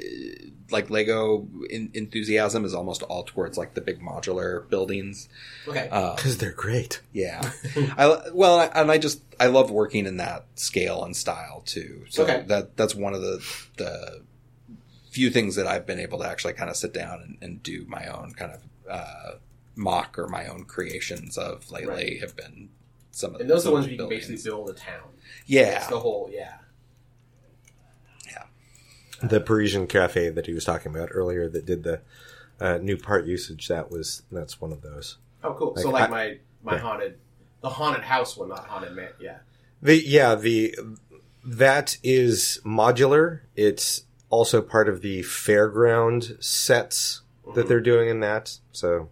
like Lego in, enthusiasm is almost all towards like the big modular buildings. Okay. Um, Because they're great. yeah, I well, I- and I just I love working in that scale and style too. So Okay. that that's one of the the few things that I've been able to actually kind of sit down and, and do my own kind of uh, MOC or my own creations of lately Right. have been some of and those are the ones where you can buildings. basically build a town. yeah It's the whole yeah. The Parisian cafe that he was talking about earlier that did the uh, new part usage. That was that's one of those. Oh, cool. so Like, like I- my my yeah. haunted, the haunted house one, not haunted man. Yeah. The yeah the that is modular. It's also part of the fairground sets that they're doing in that. So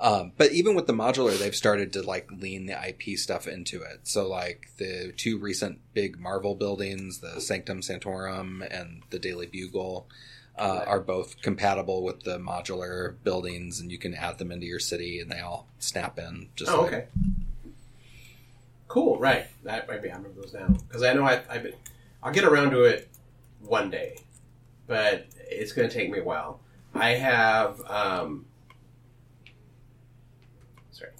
Um, but even with the modular, they've started to like lean the IP stuff into it. So like the two recent big Marvel buildings, the Sanctum Sanctorum and the Daily Bugle, uh, are both compatible with the modular buildings, and you can add them into your city, and they all snap in. Just Oh, like, okay. Cool. Right. That might be. I remember those now because I know I, I've been. I'll get around to it one day, but it's going to take me a while. I have. Um, sorry.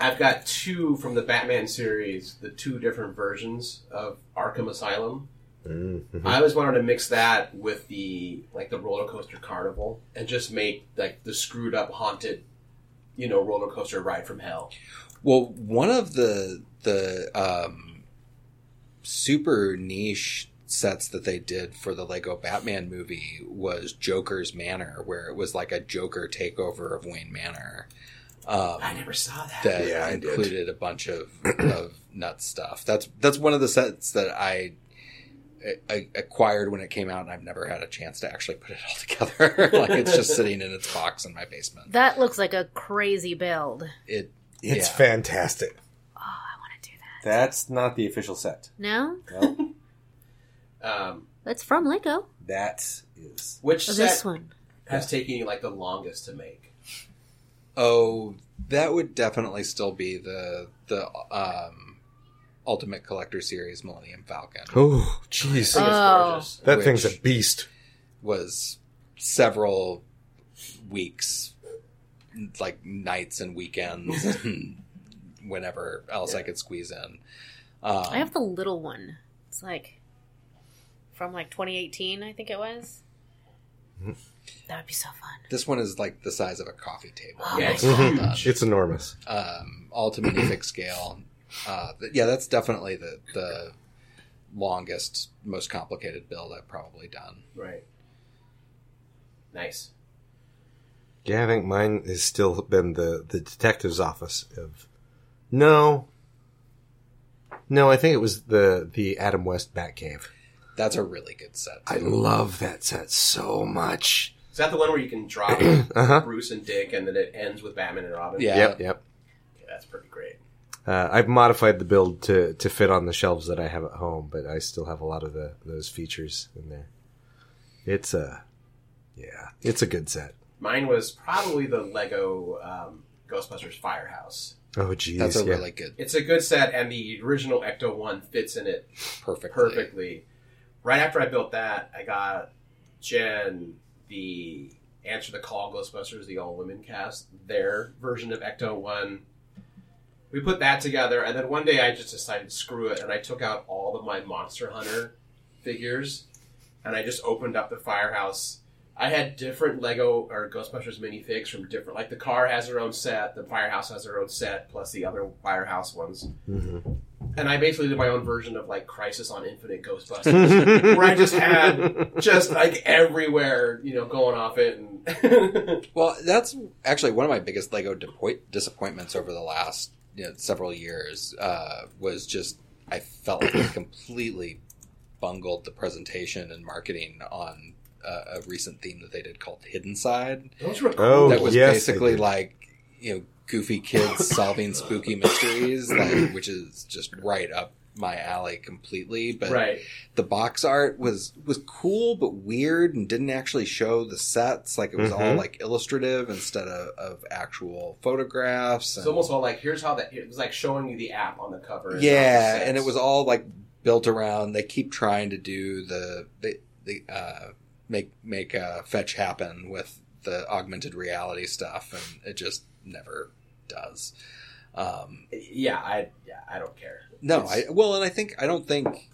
I've got two from the Batman series, the two different versions of Arkham Asylum. Mm-hmm. I always wanted to mix that with the like the roller coaster carnival and just make like the screwed up haunted, you know, roller coaster ride from hell. Well, one of the the um, super niche sets that they did for the Lego Batman movie was Joker's Manor, where it was like a Joker takeover of Wayne Manor. Um, I never saw that. that Yeah, I did. included a bunch of of nut stuff. That's that's one of the sets that I, I acquired when it came out, and I've never had a chance to actually put it all together. like it's just sitting in its box in my basement. That looks like a crazy build. It It's yeah. fantastic. Oh, I want to do that. That's not the official set. No, No, Um, that's from Lego. that is. which Oh, set this one. has taken you like the longest to make? Oh, that would definitely still be the the um, Ultimate Collector Series Millennium Falcon. Oh, jeez. Oh. That thing's a beast. Was several weeks, like nights and weekends, and whenever else I could squeeze in. Um, I have the little one. It's like from like 2018, I think it was. That would be so fun. this one is like the size of a coffee table. Yeah, it's huge. It's enormous. um, all to minifig scale. Uh, yeah, that's definitely the the longest, most complicated build I've probably done. Right. Nice. Yeah, I think mine has still been the, the detective's office of. No. No, I think it was the, the Adam West Batcave. That's a really good set. I love that set so much. Is that the one where you can drop Uh-huh. Bruce and Dick, and then it ends with Batman and Robin? Yeah. Yep, yep. Yeah, that's pretty great. Uh, I've modified the build to, to fit on the shelves that I have at home, but I still have a lot of the those features in there. It's a, yeah, it's a good set. Mine was probably the Lego um, Ghostbusters Firehouse. Oh, geez, That's a yeah. really good, It's a good set, and the original Ecto One fits in it perfect, perfectly. Right after I built that, I got Jen the Answer the Call Ghostbusters, the all women cast, their version of Ecto One. We put that together, and then one day I just decided screw it, and I took out all of my Monster Hunter figures, and I just opened up the firehouse. I had different Lego or Ghostbusters minifigs from different, like the car has their own set, the firehouse has their own set, plus the other firehouse ones. Mhm. And I basically did my own version of like Crisis on Infinite Ghostbusters, where I just had just like everywhere, you know, going off it. And Well, that's actually one of my biggest Lego depo- disappointments over the last you know, several years. Uh, was just I felt like they completely bungled the presentation and marketing on uh, a recent theme that they did called Hidden Side. those were. Oh, that was yes, basically like you know goofy kids solving spooky mysteries, like, which is just right up my alley completely. But right. the box art was was cool but weird and didn't actually show the sets. Like it was all Mhm. like illustrative instead of, of actual photographs. It's almost all like here's how that it was like showing you the app on the cover. and not the yeah, and it was all like built around. They keep trying to do the the, the uh, make make uh, fetch happen with the augmented reality stuff, and it just never does. Um, yeah. I yeah I don't care. no, It's- I well, and I think I don't think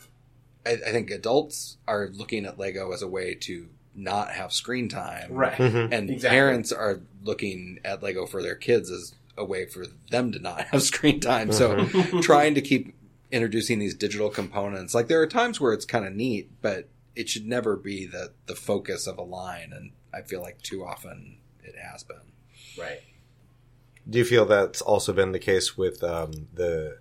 I, I think adults are looking at Lego as a way to not have screen time, right. Mhm. And Exactly. parents are looking at Lego for their kids as a way for them to not have screen time. So trying to keep introducing these digital components. Like there are times where it's kind of neat, but it should never be the the focus of a line. And I feel like too often it has been. right. Do you feel that's also been the case with um, the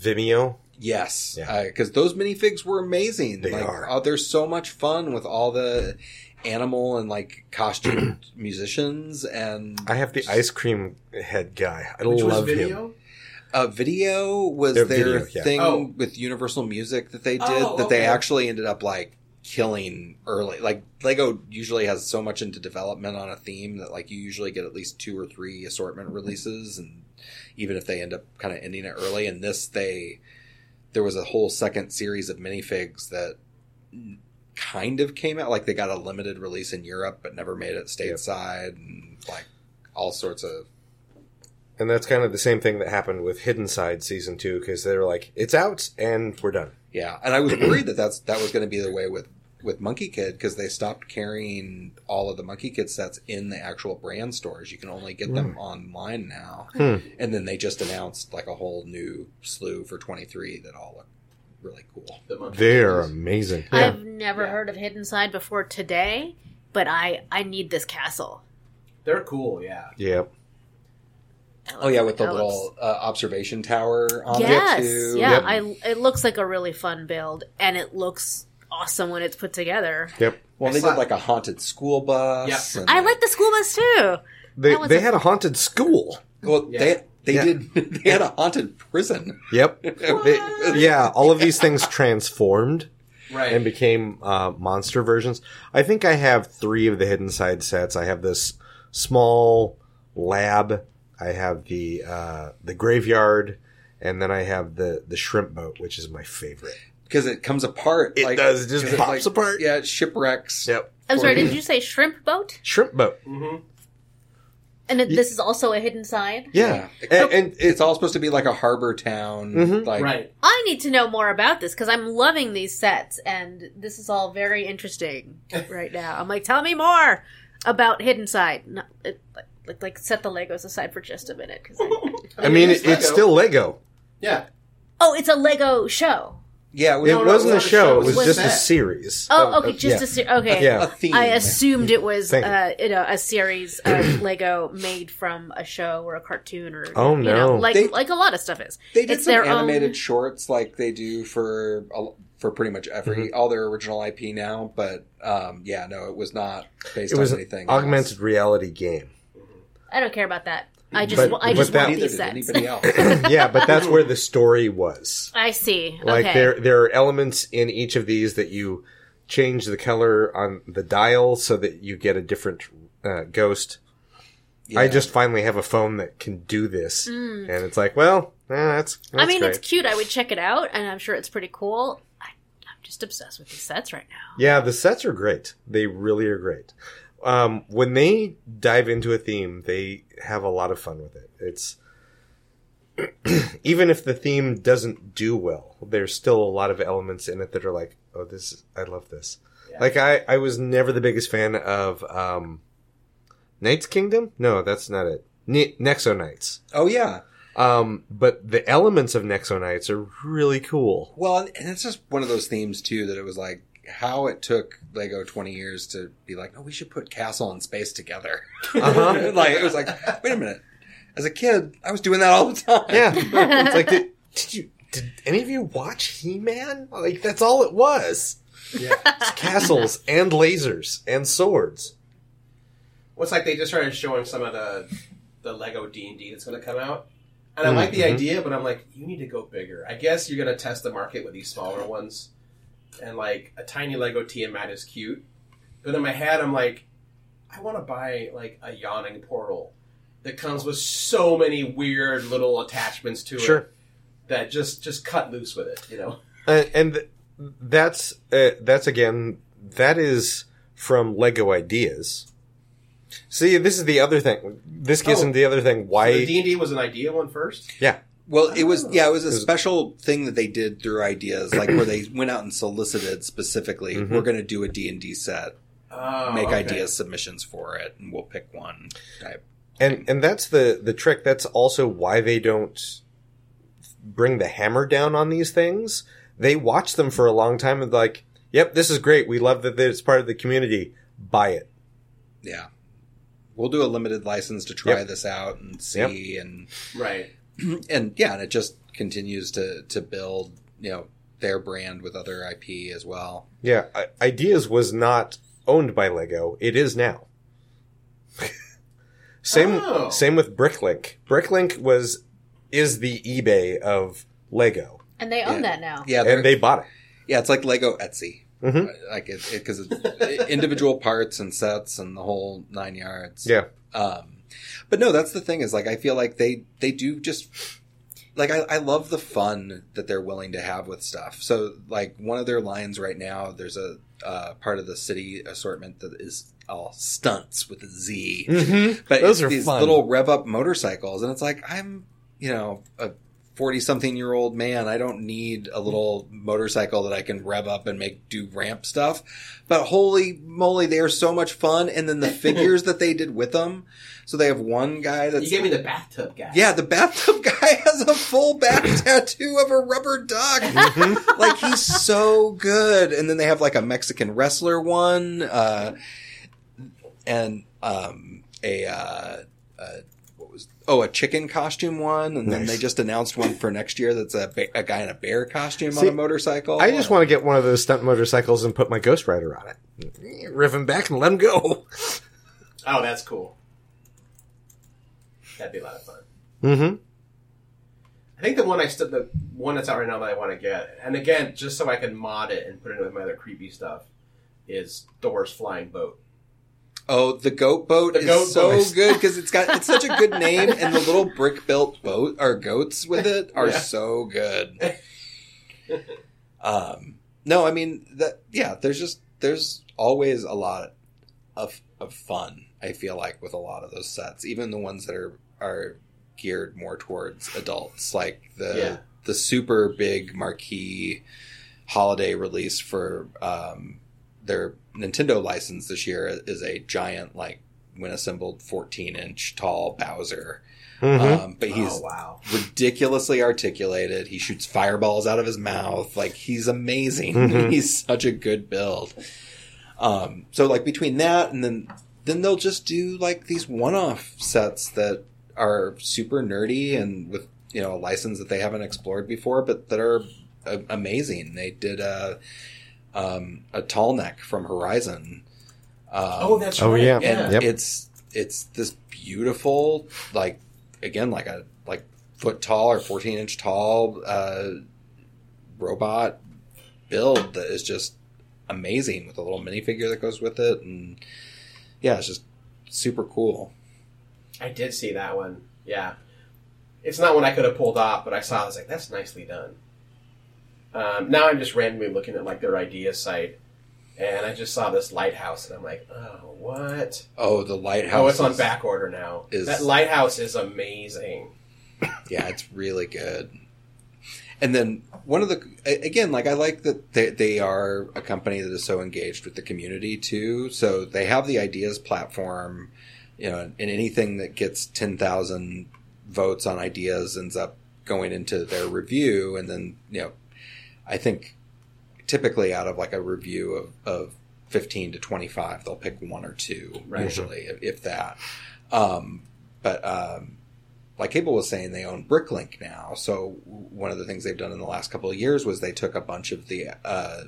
VIDIYO? Yes, Yeah. because those minifigs were amazing. They like, are. Oh, they're so much fun with all the, animal and like costumed musicians and I have the ice cream head guy. I Which was love him. video? uh, video was Their their, video, yeah. thing Oh. with Universal Music that they did Oh, that they actually ended up like killing early. Like Lego usually has so much into development on a theme that like you usually get at least two or three assortment releases, and even if they end up kind of ending it early, and this they there was a whole second series of minifigs that kind of came out like they got a limited release in Europe but never made it stateside and like all sorts of And that's kind of the same thing that happened with Hidden Side season two because they were like, "It's out and we're done." Yeah, and I was worried that that's that was going to be the way with with Monkey Kid because they stopped carrying all of the Monkey Kid sets in the actual brand stores. You can only get them online now. Hmm. And then they just announced like a whole new slew for 23 that all look really cool. The They're kids. amazing. I've never Yeah. heard of Hidden Side before today, but I I need this castle. They're cool, yeah. Yep. Oh yeah, with the little uh, observation tower on yes, it too. yeah. Yep. I it looks like a really fun build, and it looks awesome when it's put together. Yep. Well, I they saw- did like a haunted school bus. Yep. and- I like the school bus too. They That was they a- had a haunted school. Well, Yeah. they they Yeah. did. They had a haunted prison. Yep. They- yeah. All of these things transformed Right. and became uh, monster versions. I think I have three of the Hidden Side sets. I have this small lab. I have the uh, the graveyard, and then I have the the shrimp boat, which is my favorite. Because it comes apart. It does, it just 'cause pops apart. Yeah, it shipwrecks. Yep. I'm sorry. Did you say shrimp boat? Shrimp boat. Mm-hmm. And it, this is also a hidden side. Yeah. Yeah. And, and It's it's all supposed to be like a harbor town. Mhm. Like, Right. I need to know more about this because I'm loving these sets, and this is all very interesting right now. I'm like, tell me more about Hidden Side. No, it, like, like, set the Legos aside for just a minute. 'cause I- I mean, it's it, it's Lego. still Lego. Yeah. oh, it's a Lego show. Yeah, It no, wasn't it a was a show. show. It was Was just a series. Oh, okay, uh, just yeah. a se- okay. Yeah. a theme. I assumed it was, Thank you. uh, you know, a series of Lego made from a show or a cartoon or, Oh, you know, no. like They- like a lot of stuff is. They did it's some their animated own- shorts like they do for for pretty much every Mm-hmm. all their original IP now. But um, yeah, no, it was not based It was on an anything. augmented else. reality game. I don't care about that. I just But- wa- I just that- want Neither these did sets. anybody else. yeah, but that's where the story was. I see. Like okay. there there are elements in each of these that you change the color on the dial so that you get a different uh, ghost. I just finally have a phone that can do this, and it's like, well, eh, that's, that's I mean, great. it's cute. I would check it out, and I'm sure it's pretty cool. I, I'm just obsessed with these sets right now. Yeah, the sets are great. They really are great. Um, when they dive into a theme, they have a lot of fun with it. It's even if the theme doesn't do well, there's still a lot of elements in it that are like, oh, this I love this. Yeah. Like I, I was never the biggest fan of um, Knight's Kingdom. No, that's not it. Ne- Nexo Knights. oh yeah. Um, but the elements of Nexo Knights are really cool. Well, and it's just one of those themes too that it was like how it took Lego 20 years to be like, oh, we should put castle and space together. Uh-huh. like it was like, wait a minute. As a kid, I was doing that all the time. Yeah. it's like, did, did you, did any of you watch He-Man? Like, that's all it was. Yeah. It's castles and lasers and swords. Well, it's like they just started showing some of the the Lego D and D that's going to come out, and I like the Mhm. idea, but I'm like, you need to go bigger. I guess you're going to test the market with these smaller ones, and like a tiny Lego Tiamat is cute, but in my head, I'm like, I want to buy like a yawning portal that comes with so many weird little attachments to Sure. it that just just cut loose with it, you know. And, and that's, uh, that's again, that is from Lego Ideas. See, this is the other thing. This gets Oh. the other thing. Why? D and D was an idea one first. yeah. Well, it was yeah, it was a special thing that they did through ideas, like where they went out and solicited specifically, Mhm. we're going to do a D and D set, Oh, make okay. ideas submissions for it, and we'll pick one type. And and that's the the trick. That's also why they don't bring the hammer down on these things. They watch them for a long time and like, yep, this is great. We love that it's part of the community. Buy it. Yeah, we'll do a limited license to try Yep. this out and see, and Right. and yeah, and it just continues to to build, you know, their brand with other IP as well. Yeah, I- ideas was not owned by Lego. It is now. same Oh. same with Bricklink. Bricklink was is the eBay of Lego, And they own Yeah. that now. Yeah, and they bought it. yeah, it's like Lego Etsy. Mhm. Like it because it's individual parts and sets and the whole nine yards. Yeah. Um, but no, that's the thing is like I feel like they they do just like I, I love the fun that they're willing to have with stuff. So like one of their lines right now, there's a uh, part of the city assortment that is all stunts with a Z. Mm-hmm. But Those it's are these fun. little rev up motorcycles, and it's like I'm, you know, a forty something year old man. I don't need a little motorcycle that I can rev up and make do ramp stuff. But holy moly, they are so much fun! And then the figures that they did with them. So they have one guy that's You gave me the bathtub guy. yeah, the bathtub guy has a full back tattoo of a rubber duck. Mm-hmm. like he's so good. And then they have like a Mexican wrestler one, uh, and um, a uh, uh, was oh a chicken costume one, and then they just announced one for next year that's a, ba- a guy in a bear costume See, on a motorcycle. I just want to get one of those stunt motorcycles and put my Ghost Rider on it, riff him back and let him go. Oh, that's cool. That'd be a lot of fun. Mm-hmm. I think the one I stood the one that's out right now that I want to get, and again, just so I can mod it and put it in with my other creepy stuff, is Thor's flying boat. Oh, the goat boat The is goat so boat. good because it's got it's such a good name, and the little brick built boat or goats with it are Yeah. so good. um, no, I mean that. Yeah, there's just there's always a lot of of fun. I feel like with a lot of those sets, even the ones that are are geared more towards adults, like the Yeah. the super big marquee holiday release for um, their Nintendo license this year is a giant, like when assembled, 14 inch tall Bowser. Mm-hmm. Um, but he's oh wow! ridiculously articulated. He shoots fireballs out of his mouth. Like he's amazing. Mhm. he's such a good build. Um, so like between that and then then they'll just do like these one-off sets that are super nerdy and with you know a license that they haven't explored before, but that are uh, amazing. They did a um, a tall neck from Horizon. Um, oh, that's right. oh, right. yeah. and Yep. it's it's this beautiful like again like a like foot tall or 14 inch tall uh robot build that is just amazing with a little minifigure that goes with it and yeah it's just super cool I did see that one. Yeah, it's not one I could have pulled off, but I saw. it, I was like, "That's nicely done." Um, now I'm just randomly looking at like their idea site, and I just saw this lighthouse, and I'm like, "Oh, what? oh the lighthouse Oh, it's on is- back order now. is- that lighthouse is amazing." yeah it's really good and then one of the again like i like that they, they are a company that is so engaged with the community too so they have the ideas platform you know and anything that gets 10,000 votes on ideas ends up going into their review and then you know i think typically out of like a review of, of 15 to 25 they'll pick one or two Right. usually if, if that um, but um, like Kaebel was saying, they own Bricklink now. So one of the things they've done in the last couple of years was they took a bunch of the uh,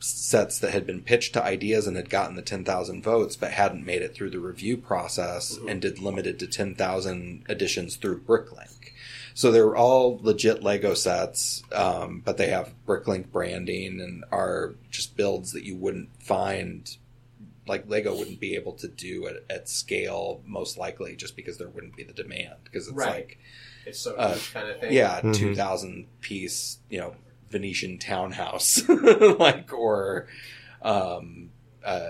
sets that had been pitched to ideas and had gotten the 10,000 votes, but hadn't made it through the review process and did limited to 10,000 editions through Bricklink. So they're all legit Lego sets, um, but they have Bricklink branding and are just builds that you wouldn't find like Lego wouldn't be able to do at, at scale, most likely, just because there wouldn't be the demand. Because it's Right. like, It's so Uh, kind of thing. yeah, Mhm. two thousand piece, you know, Venetian townhouse, like or um, uh,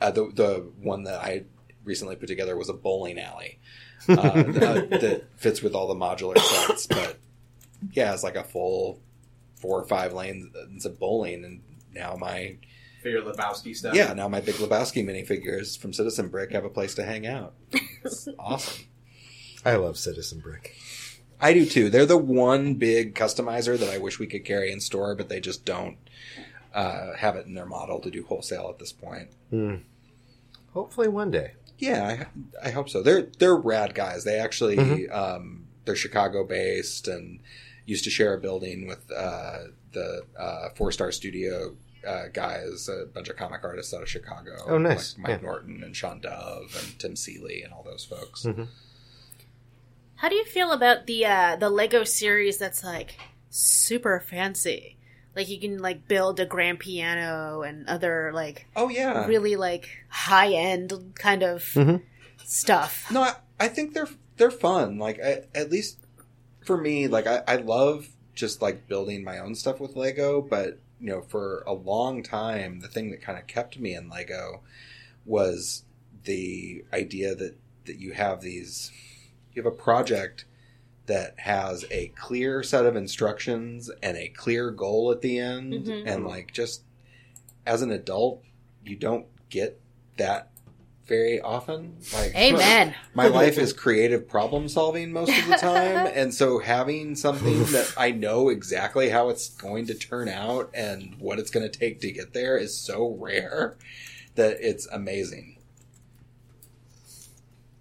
uh, the the one that I recently put together was a bowling alley uh, that, that fits with all the modular sets, but yeah, it's like a full four or five lanes of bowling, and now my for your Lebowski stuff. yeah, now my big Lebowski minifigures from Citizen Brick have a place to hang out. It's awesome. I love Citizen Brick. I do too. They're the one big customizer that I wish we could carry in store, but they just don't uh, have it in their model to do wholesale at this point. Hmm. Hopefully one day. Yeah, I, I hope so. They're they're rad guys. They actually Mhm. um, they're Chicago based and used to share a building with uh, the uh, Four Star Studio uh, guys, a bunch of comic artists out of Chicago. Oh, nice. Like Mike Yeah. Norton and Sean Dove and Tim Seeley and all those folks. Mm-hmm. How do you feel about the uh, the Lego series that's like super fancy? Like you can like build a grand piano and other like Oh yeah, really like high end kind of Mhm. stuff. No, I, I think they're they're fun. Like I, at least for me, like I, I love just like building my own stuff with Lego. But you know, for a long time, the thing that kind of kept me in Lego was the idea that that you have these you have a project that has a clear set of instructions and a clear goal at the end Mhm. and like just as an adult you don't get that very often like Amen. my life is creative problem solving most of the time and so having something that i know exactly how it's going to turn out and what it's going to take to get there is so rare that it's amazing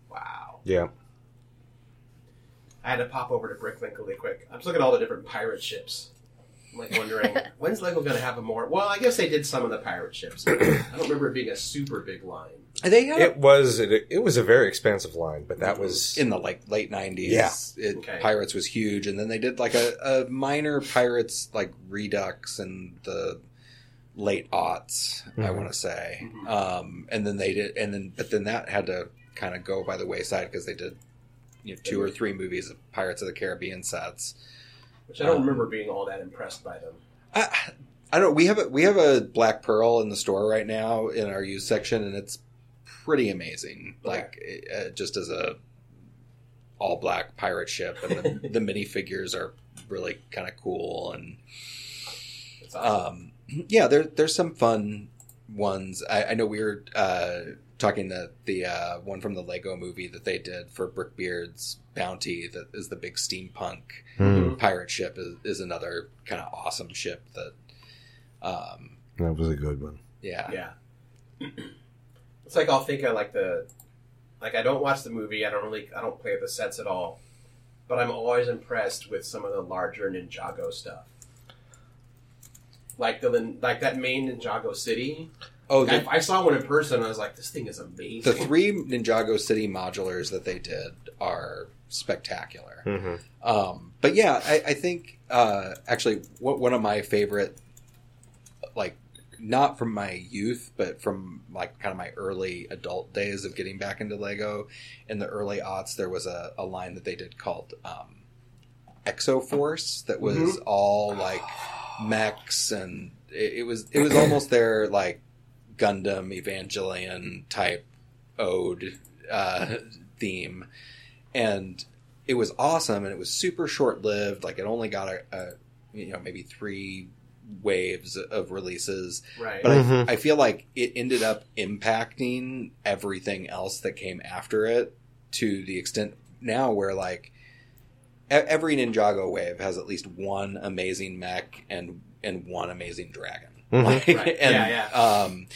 Wow. Yeah. I had to pop over to Bricklink really quick. I'm just looking at all the different pirate ships. I'm like wondering when's Lego going to have a more? Well, I guess they did some of the pirate ships. I don't remember it being a super big line. they had It was it, it was a very expansive line, but that was in the like late 90s Yeah. it, Okay. pirates was huge and then they did like a, a minor pirates like redux in the late aughts i Mhm. want to say Mhm. um, and then they did and then but then that had to kind of go by the wayside because they did you know two or three movies of pirates of the caribbean sets Which I don't Um, remember being all that impressed by them. I, I don't. We have a we have a black pearl in the store right now in our used section, and it's pretty amazing. Like uh, just as a all black pirate ship, and the, the minifigures are really kind of cool. And awesome. um, yeah, there there's some fun ones. I, I know we were uh, talking the the uh, one from the Lego movie that they did for Brickbeard's Bounty that is the big steampunk Hmm, pirate ship is, is another kind of awesome ship that um that was a good one. yeah yeah. it's like I'll think of like the like I don't watch the movie. I don't really I don't play with the sets at all. But I'm always impressed with some of the larger Ninjago stuff. Like the like that main Ninjago city. Oh the, I, I saw one in person. I was like, this thing is amazing. the three ninjago city modulars that they did are spectacular hmm um but yeah i, I think uh actually one one of my favorite like not from my youth but from like kind of my early adult days of getting back into lego in the early aughts there was a, a line that they did called um exoforce that was Mhm. all like mechs and it, it was it was almost their like gundam evangelion type ode uh theme and it was awesome and it was super short lived like it only got a, a you know maybe three waves of releases right. but Mhm. I, I feel like it ended up impacting everything else that came after it to the extent now where like e- every Ninjago wave has at least one amazing mech and and one amazing dragon. Mhm. Like, Right. and, Yeah, Um,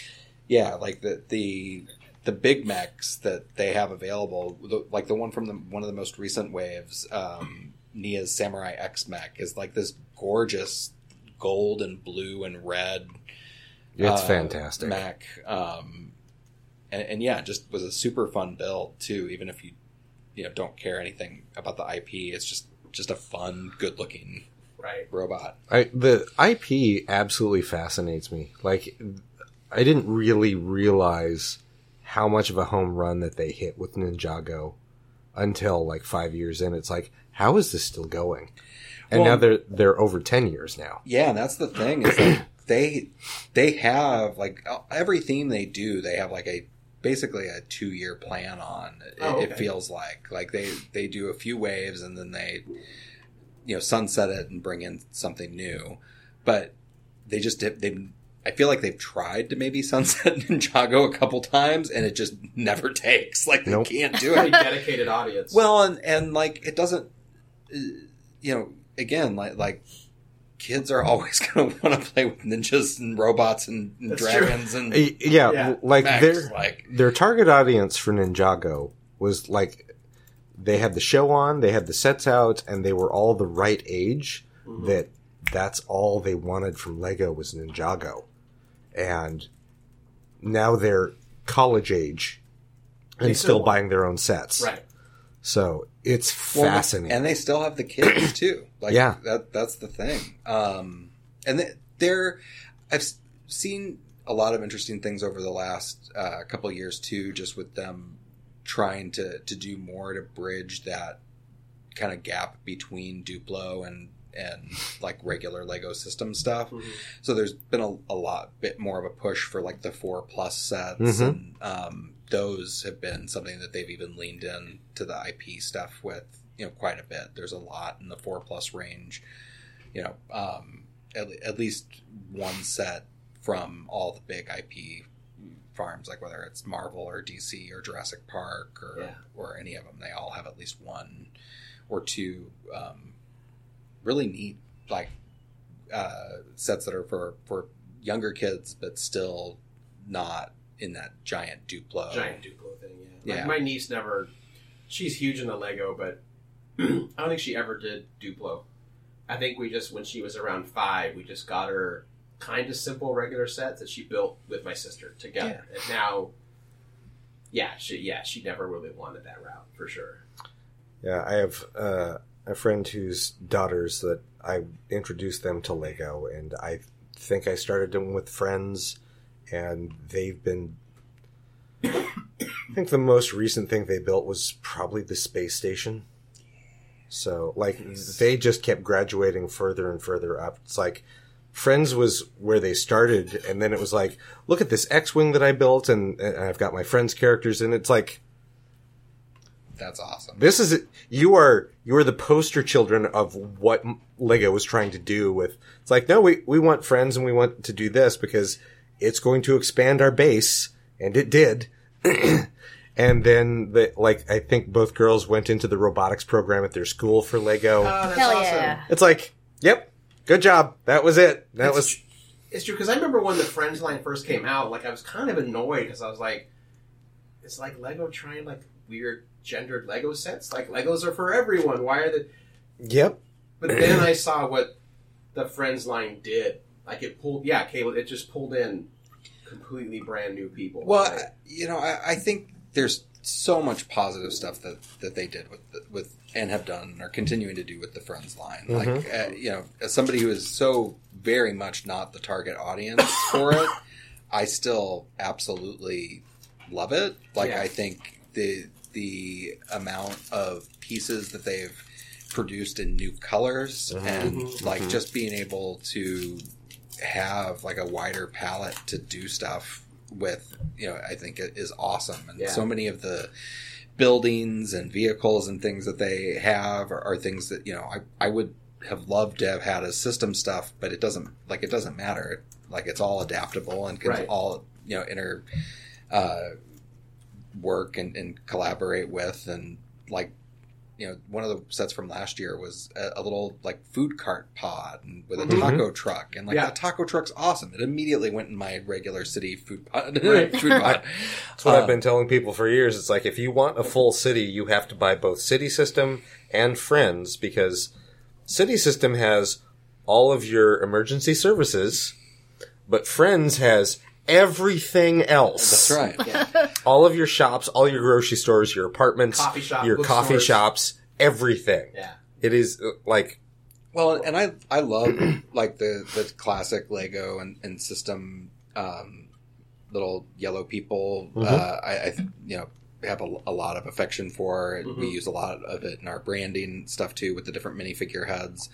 yeah, like the the the big mechs that they have available, the, like the one from the one of the most recent waves, um, Nya's Samurai X mech is like this gorgeous gold and blue and red It's uh, fantastic. Mac. Um, and, and yeah, just was a super fun build too. Even if you you know don't care anything about the IP, it's just just a fun, good looking right. robot. I, the IP absolutely fascinates me. Like, I didn't really realize how much of a home run that they hit with Ninjago until like five years in. It's like, how is this still going? And Well- now they're they're over ten years now. Yeah, and that's the thing is like they they have like every theme they do, they have like a basically a two year plan on. It, Oh, it feels like like they they do a few waves and then they you know sunset it and bring in something new, but they just dip, they. I feel like they've tried to maybe sunset Ninjago a couple times and it just never takes. Like they Nope. can't do Pretty it. dedicated audience. Well, and and like it doesn't, uh, you know, again, like like kids are always going to want to play with ninjas and robots and, and That's dragons and Yeah, Yeah. like mechs, their like their target audience for Ninjago was like they had the show on, they had the sets out, and they were all the right age. Mhm. That that's all they wanted from Lego was Ninjago. and now they're college age and They still, still buying their own sets. Right. So it's Well, fascinating. and they still have the kids too. Like, Yeah. that that's the thing. Um, and th- they're I've seen a lot of interesting things over the last uh, couple of years too, just with them trying to to do more to bridge that kind of gap between Duplo and and like regular Lego system stuff. Mhm. So there's been a, a lot bit more of a push for like the four plus sets, Mhm. and um, those have been something that they've even leaned in to the IP stuff with, you know, quite a bit. There's a lot in the four plus range, you know, um, at, at least one set from all the big IP farms, like whether it's Marvel or DC or Jurassic Park or Yeah. or any of them, they all have at least one or two um, really neat like uh, sets that are for for younger kids, but still not in that giant Duplo. giant Duplo thing. Yeah, like Yeah. my niece never. She's huge in the Lego, but I don't think she ever did Duplo. I think we just when she was around five, we just got her kind of simple regular sets that she built with my sister together, and now, yeah, she yeah she never really wanted that route for sure. Yeah, I have uh, a friend whose daughters that I introduced them to Lego, and I think I started them with friends, and they've been. I think the most recent thing they built was probably the space station. So, like, they just kept graduating further and further up. It's like Friends was where they started, and then it was like, look at this X-wing that I built, and, and I've got my friends' characters, and it's like, That's awesome. this is you are you are the poster children of what Lego was trying to do with. It's like no, we we want friends and we want to do this because it's going to expand our base, and it did. and then the like I think both girls went into the robotics program at their school for Lego. Oh, that's Hell awesome. yeah. it's like, yep, good job. That was it. That It's was tr- It's true because I remember when the Friends line first came out. Like I was kind of annoyed because I was like, "It's like Lego trying like weird gendered Lego sets. Like Legos are for everyone. Why are they?" yep. But then I saw what the Friends line did. Like it pulled, yeah, Caleb. It just pulled in completely brand new people. Well, Like, I- you know, I, I think there's so much positive stuff that, that they did with the, with and have done and are continuing to do with the Friends line. Mm-hmm. Like, uh, you know, as somebody who is so very much not the target audience for it, I still absolutely love it. Like, Yeah. I think the the amount of pieces that they've produced in new colors mm-hmm. and mm-hmm. like just being able to have like a wider palette to do stuff with you know i think it is awesome and Yeah. so many of the buildings and vehicles and things that they have are, are things that you know I, I would have loved to have had as system stuff but it doesn't like it doesn't matter like it's all adaptable and can Right. all you know inter uh, work and, and collaborate with and like you know one of the sets from last year was a, a little like food cart pod and with a Mhm. taco truck and like Yeah. that taco truck's awesome it immediately went in my regular city food pod Right. food pod That's what Uh, I've been telling people for years. It's like if you want a full city, you have to buy both City System and Friends because City System has all of your emergency services, but Friends has everything else. that's right All of your shops, all your grocery stores, your apartments, Coffee shop, your coffee bookstores. shops, everything. yeah, It is uh, like Well, and I I love like the the classic Lego and, and system um, little yellow people. Mhm. Uh, I, I you know have a, a lot of affection for. and We use a lot of it in our branding stuff too with the different minifigure heads.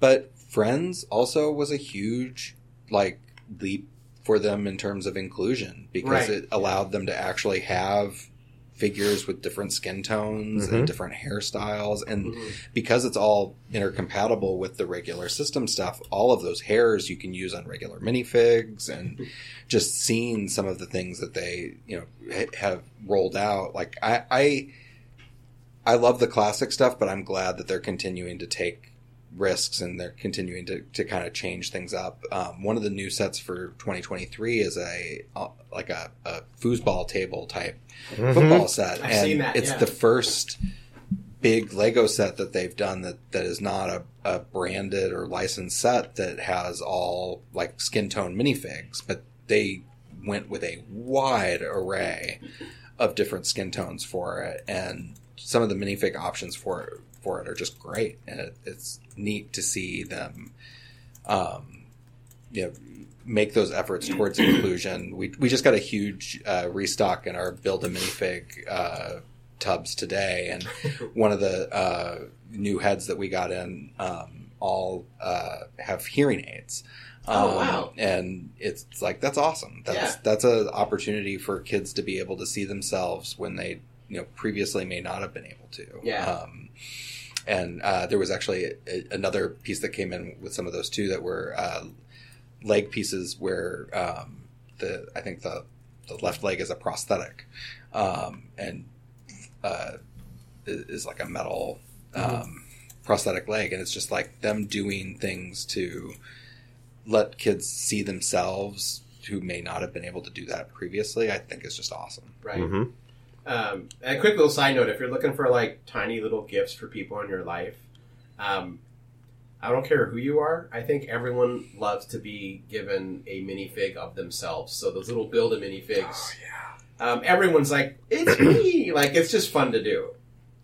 But Friends also was a huge like leap for them in terms of inclusion because Right. it allowed them to actually have figures with different skin tones Mhm. and different hairstyles and Mhm. because it's all intercompatible with the regular system stuff, all of those hairs you can use on regular minifigs and just seeing some of the things that they, you know, ha- have rolled out. Like I, I, I love the classic stuff, but I'm glad that they're continuing to take risks and they're continuing to, to kind of change things up. Um, one of the new sets for 2023 is a, uh, like a, a foosball table type football set. I've and seen that, it's yeah. the first big Lego set that they've done that, that is not a, a branded or licensed set that has all like skin tone minifigs, but they went with a wide array of different skin tones for it, and some of the minifig options for it, for it are just great, and it, it's neat to see them, um, you know, make those efforts towards inclusion. We we just got a huge uh, restock in our build a minifig uh, tubs today, and one of the uh, new heads that we got in um, all uh, have hearing aids. Oh, Um, wow. And it's like that's awesome. That's Yeah. that's an opportunity for kids to be able to see themselves when they you know previously may not have been able to. Yeah. Um, and uh, there was actually a, another piece that came in with some of those too that were uh, leg pieces where um, the I think the the left leg is a prosthetic, um, and uh, is is like a metal um, prosthetic leg, and it's just like them doing things to let kids see themselves who may not have been able to do that previously. I think is just awesome. Right. Mhm. Um, and a quick little side note: if you're looking for like tiny little gifts for people in your life, um, I don't care who you are. I think everyone loves to be given a minifig of themselves. So those little build a minifigs. Oh, yeah. Um, everyone's like, it's me. like it's just fun to do.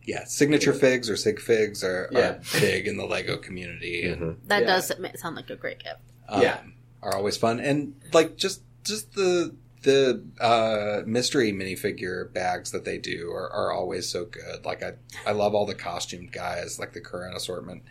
Yeah, signature figs or sig figs are, Yeah. are big in the Lego community, and Mhm. That Yeah. does sound like a great gift. um, Yeah. are always fun. And like just just the the uh, mystery minifigure bags that they do are, are always so good. Like I I love all the costumed guys. Like the current assortment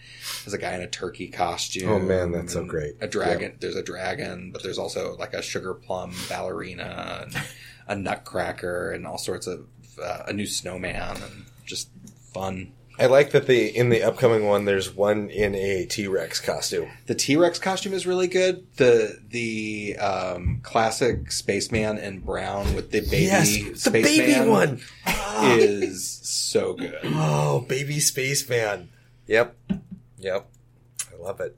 there's a guy in a turkey costume. Oh, man, that's so great. A dragon. There's a dragon, but there's also like a sugar plum ballerina and a nutcracker and all sorts of uh, a new snowman and just fun. I like that the in the upcoming one there's one in a T Rex costume. The T Rex costume is really good. The the um, classic spaceman in brown with the baby yes, the baby one. is so good. Oh, baby spaceman. Yep, yep. I love it.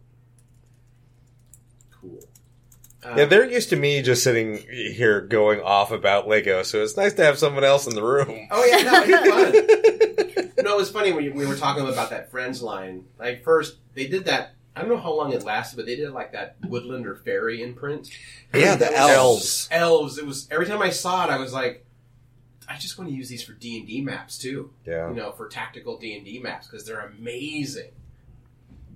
Cool. Um, Yeah, they're used to me just sitting here going off about Lego, so it's nice to have someone else in the room. Oh yeah, no, it's fun. no, it was funny when you, we were talking about that Friends line. Like first, they did that. I don't know how long it lasted, but they did like that woodland or fairy imprint. Yeah, the elves. Elves. Elves. It was every time I saw it, I was like, I just want to use these for D and D maps too. Yeah. You know, for tactical D and D maps because they're amazing.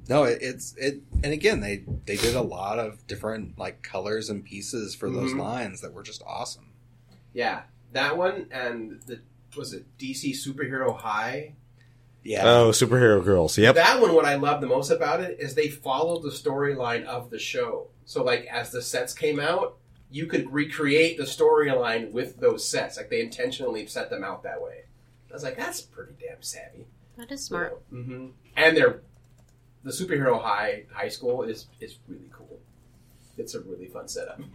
No, it, it's it, and again they they did a lot of different like colors and pieces for those Mhm. lines that were just awesome. Yeah, that one and the was it DC Superhero High. Yeah, Oh, superhero girls. Yep. That one, what I love the most about it is they followed the storyline of the show. So, like, as the sets came out, you could recreate the storyline with those sets. Like, they intentionally set them out that way. I was like, that's pretty damn savvy. That is smart. hmm And they're the superhero high high school is is really cool. It's a really fun setup.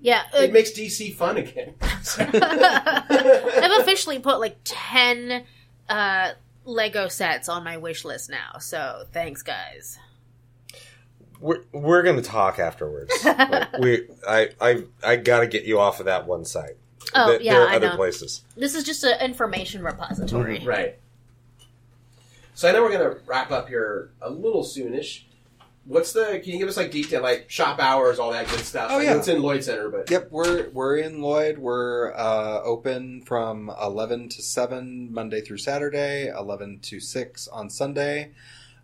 Yeah, uh, it makes DC fun again. I've officially put like ten uh, Lego sets on my wish list now. So thanks, guys. We're, we're going to talk afterwards. Like, we, I, I, I got to get you off of that one site. Oh There- yeah, there are I other know. places. This is just an information repository. Right. So I know we're gonna wrap up here a little soonish. What's the? Can you give us like detail, like shop hours, all that good stuff? Oh, know yeah. it's in Lloyd Center, but Yep, we're we're in Lloyd. We're uh, open from eleven to seven Monday through Saturday, eleven to six on Sunday.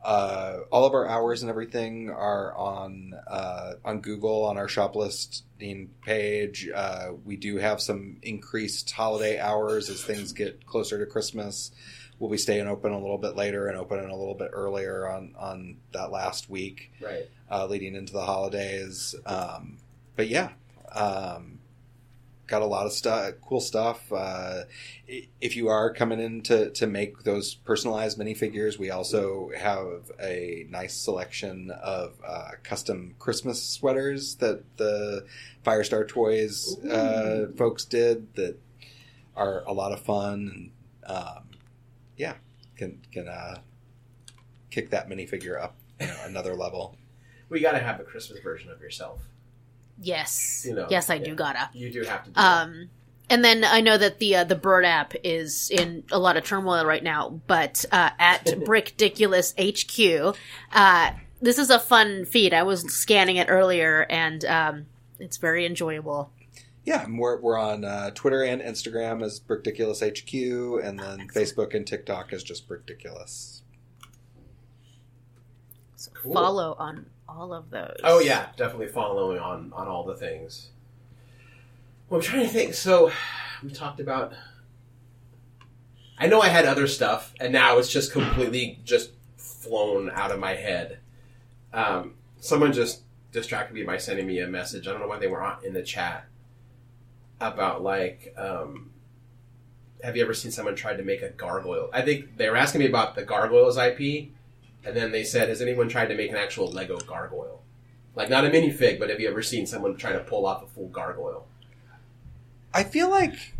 Uh, all of our hours and everything are on uh, on Google on our shop listing page. Uh, we do have some increased holiday hours as things get closer to Christmas. We'll be staying open a little bit later and opening a little bit earlier on on that last week right. uh, leading into the holidays. Um, but yeah, um, got a lot of stuff, cool stuff. Uh, if you are coming in to, to make those personalized minifigures, we also have a nice selection of uh, custom Christmas sweaters that the Firestar Toys uh, folks did that are a lot of fun and um, yeah, can can uh, kick that minifigure up you know, another level. We got to have a Christmas version of yourself. Yes, You know, yes, I yeah. do gotta. You do have to. Do that. Um, and then I know that the uh, the Bird app is in a lot of turmoil right now, but uh, at Brickdiculous HQ, uh, this is a fun feed. I was scanning it earlier, and um, It's very enjoyable. Yeah, and we're, we're on uh, Twitter and Instagram as Brickdiculous HQ, and then Facebook and TikTok is just Brickdiculous. So Cool. Follow on all of those. Oh yeah, definitely following on on all the things. Well, I'm trying to think. So we talked about. I know I had other stuff, and now it's just completely just flown out of my head. Um, someone just distracted me by sending me a message. I don't know why they were on in the chat about like. Um, have you ever seen someone try to make a gargoyle? I think they were asking me about the gargoyles IP, and then they said, "Has anyone tried to make an actual Lego gargoyle? Like not a minifig, but have you ever seen someone try to pull off a full gargoyle?" I feel like,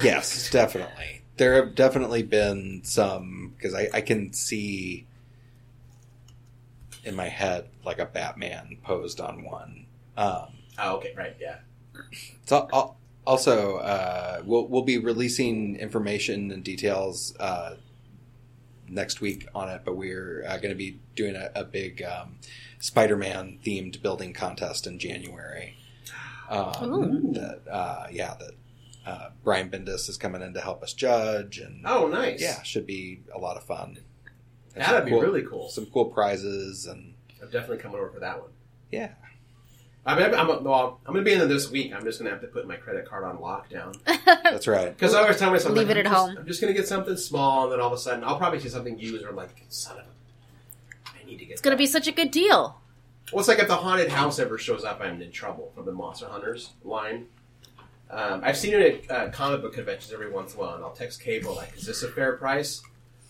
yes, definitely. There have definitely been some, because I, I can see in my head like a Batman posed on one. Um, Oh, okay, right, yeah. So al- also, uh, we'll we'll be releasing information and details uh, next week on it, but we're uh, going to be doing a, a big um, Spider-Man themed building contest in January. Um, that uh, yeah, that uh, Brian Bendis is coming in to help us judge, and Oh, nice. yeah, should be a lot of fun. There's that'd be cool- really cool. Some cool prizes, and I'm definitely coming over for that one. yeah, I mean, I'm, I'm, well, I'm going to be in there this week. I'm just going to have to put my credit card on lockdown that's right. because I always tell myself, Leave like, it I'm at just- home. I'm just going to get something small, and then all of a sudden, I'll probably see something used, or I'm like, son of a, I need to get. It's gonna be such a good deal. Well, it's like if the haunted house ever shows up, I'm in trouble from the Monster Hunters line. Um, I've seen it at uh, comic book conventions every once in a while, and I'll text Kaebel like, "Is this a fair price?"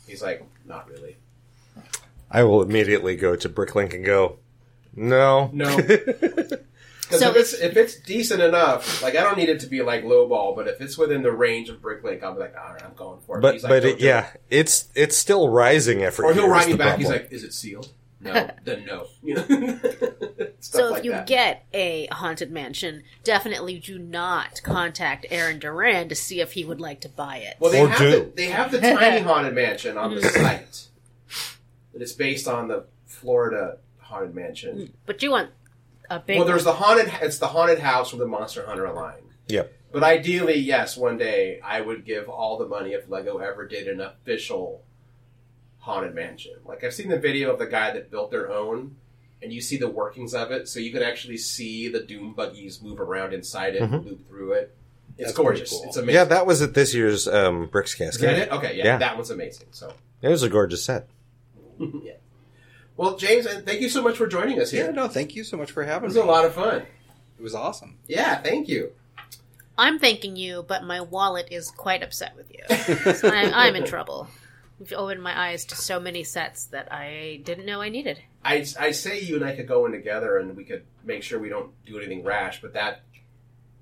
He's like, "Not really." I will immediately go to Bricklink and go, no. No. Because So- if it's if it's decent enough, like I don't need it to be like lowball, but if it's within the range of Bricklink, I'll be like, all right, I'm going for it. But He's like, but it, do it." yeah, it's it's still rising every or he'll write me the back. He's like, is it sealed? No, then no. You know, Stuff So if like you that. get a haunted mansion, definitely do not contact Aaron Duran to see if he would like to buy it. Well, they Or have do. the, they have the tiny haunted mansion on the mm. site. That is based on the Florida haunted mansion. but you want a big. Well, there's the haunted. It's the haunted house with the Monster Hunter line. Yep. But ideally, yes, one day I would give all the money if Lego ever did an official haunted mansion. Like I've seen the video of the guy that built their own, and you see the workings of it, so you can actually see the doom buggies move around inside it, and loop through it. It's That's gorgeous. cool. It's amazing. Yeah, that was at this year's um, Bricks Is that it? Okay, yeah, Yeah. that one's amazing. So, It was a gorgeous set. yeah. Well, James, and thank you so much for joining us here. Yeah, no, thank you so much for having me. it was me. a lot of fun. It was awesome. Yeah, thank you. I'm thanking you, but my wallet is quite upset with you. So I, I'm in trouble. You've opened my eyes to so many sets that I didn't know I needed. I, I say you and I could go in together and we could make sure we don't do anything rash, but that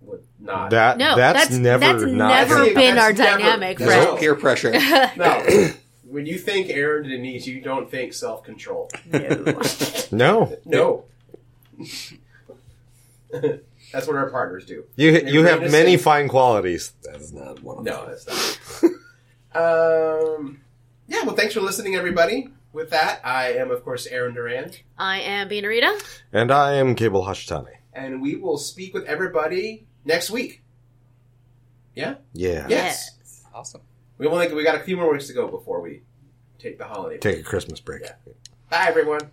would not. That No, that's, that's- never that's not never been that's our never- dynamic, that's Fred. No. Peer pressure. no. when you think Aaron Denise, you don't think self control. No. no. No. That's what our partners do. You They you have many in. fine qualities. That's not one of them. No, them. that's not. um, yeah, well, thanks for listening, everybody. With that, I am, of course, Aaron Duran, I am Beanarita. And I am Kaebel Hashitani. and we will speak with everybody next week. Yeah? Yeah. Yes. awesome. We only we got a few more weeks to go before we take the holiday. Take a Christmas break. Bye, everyone.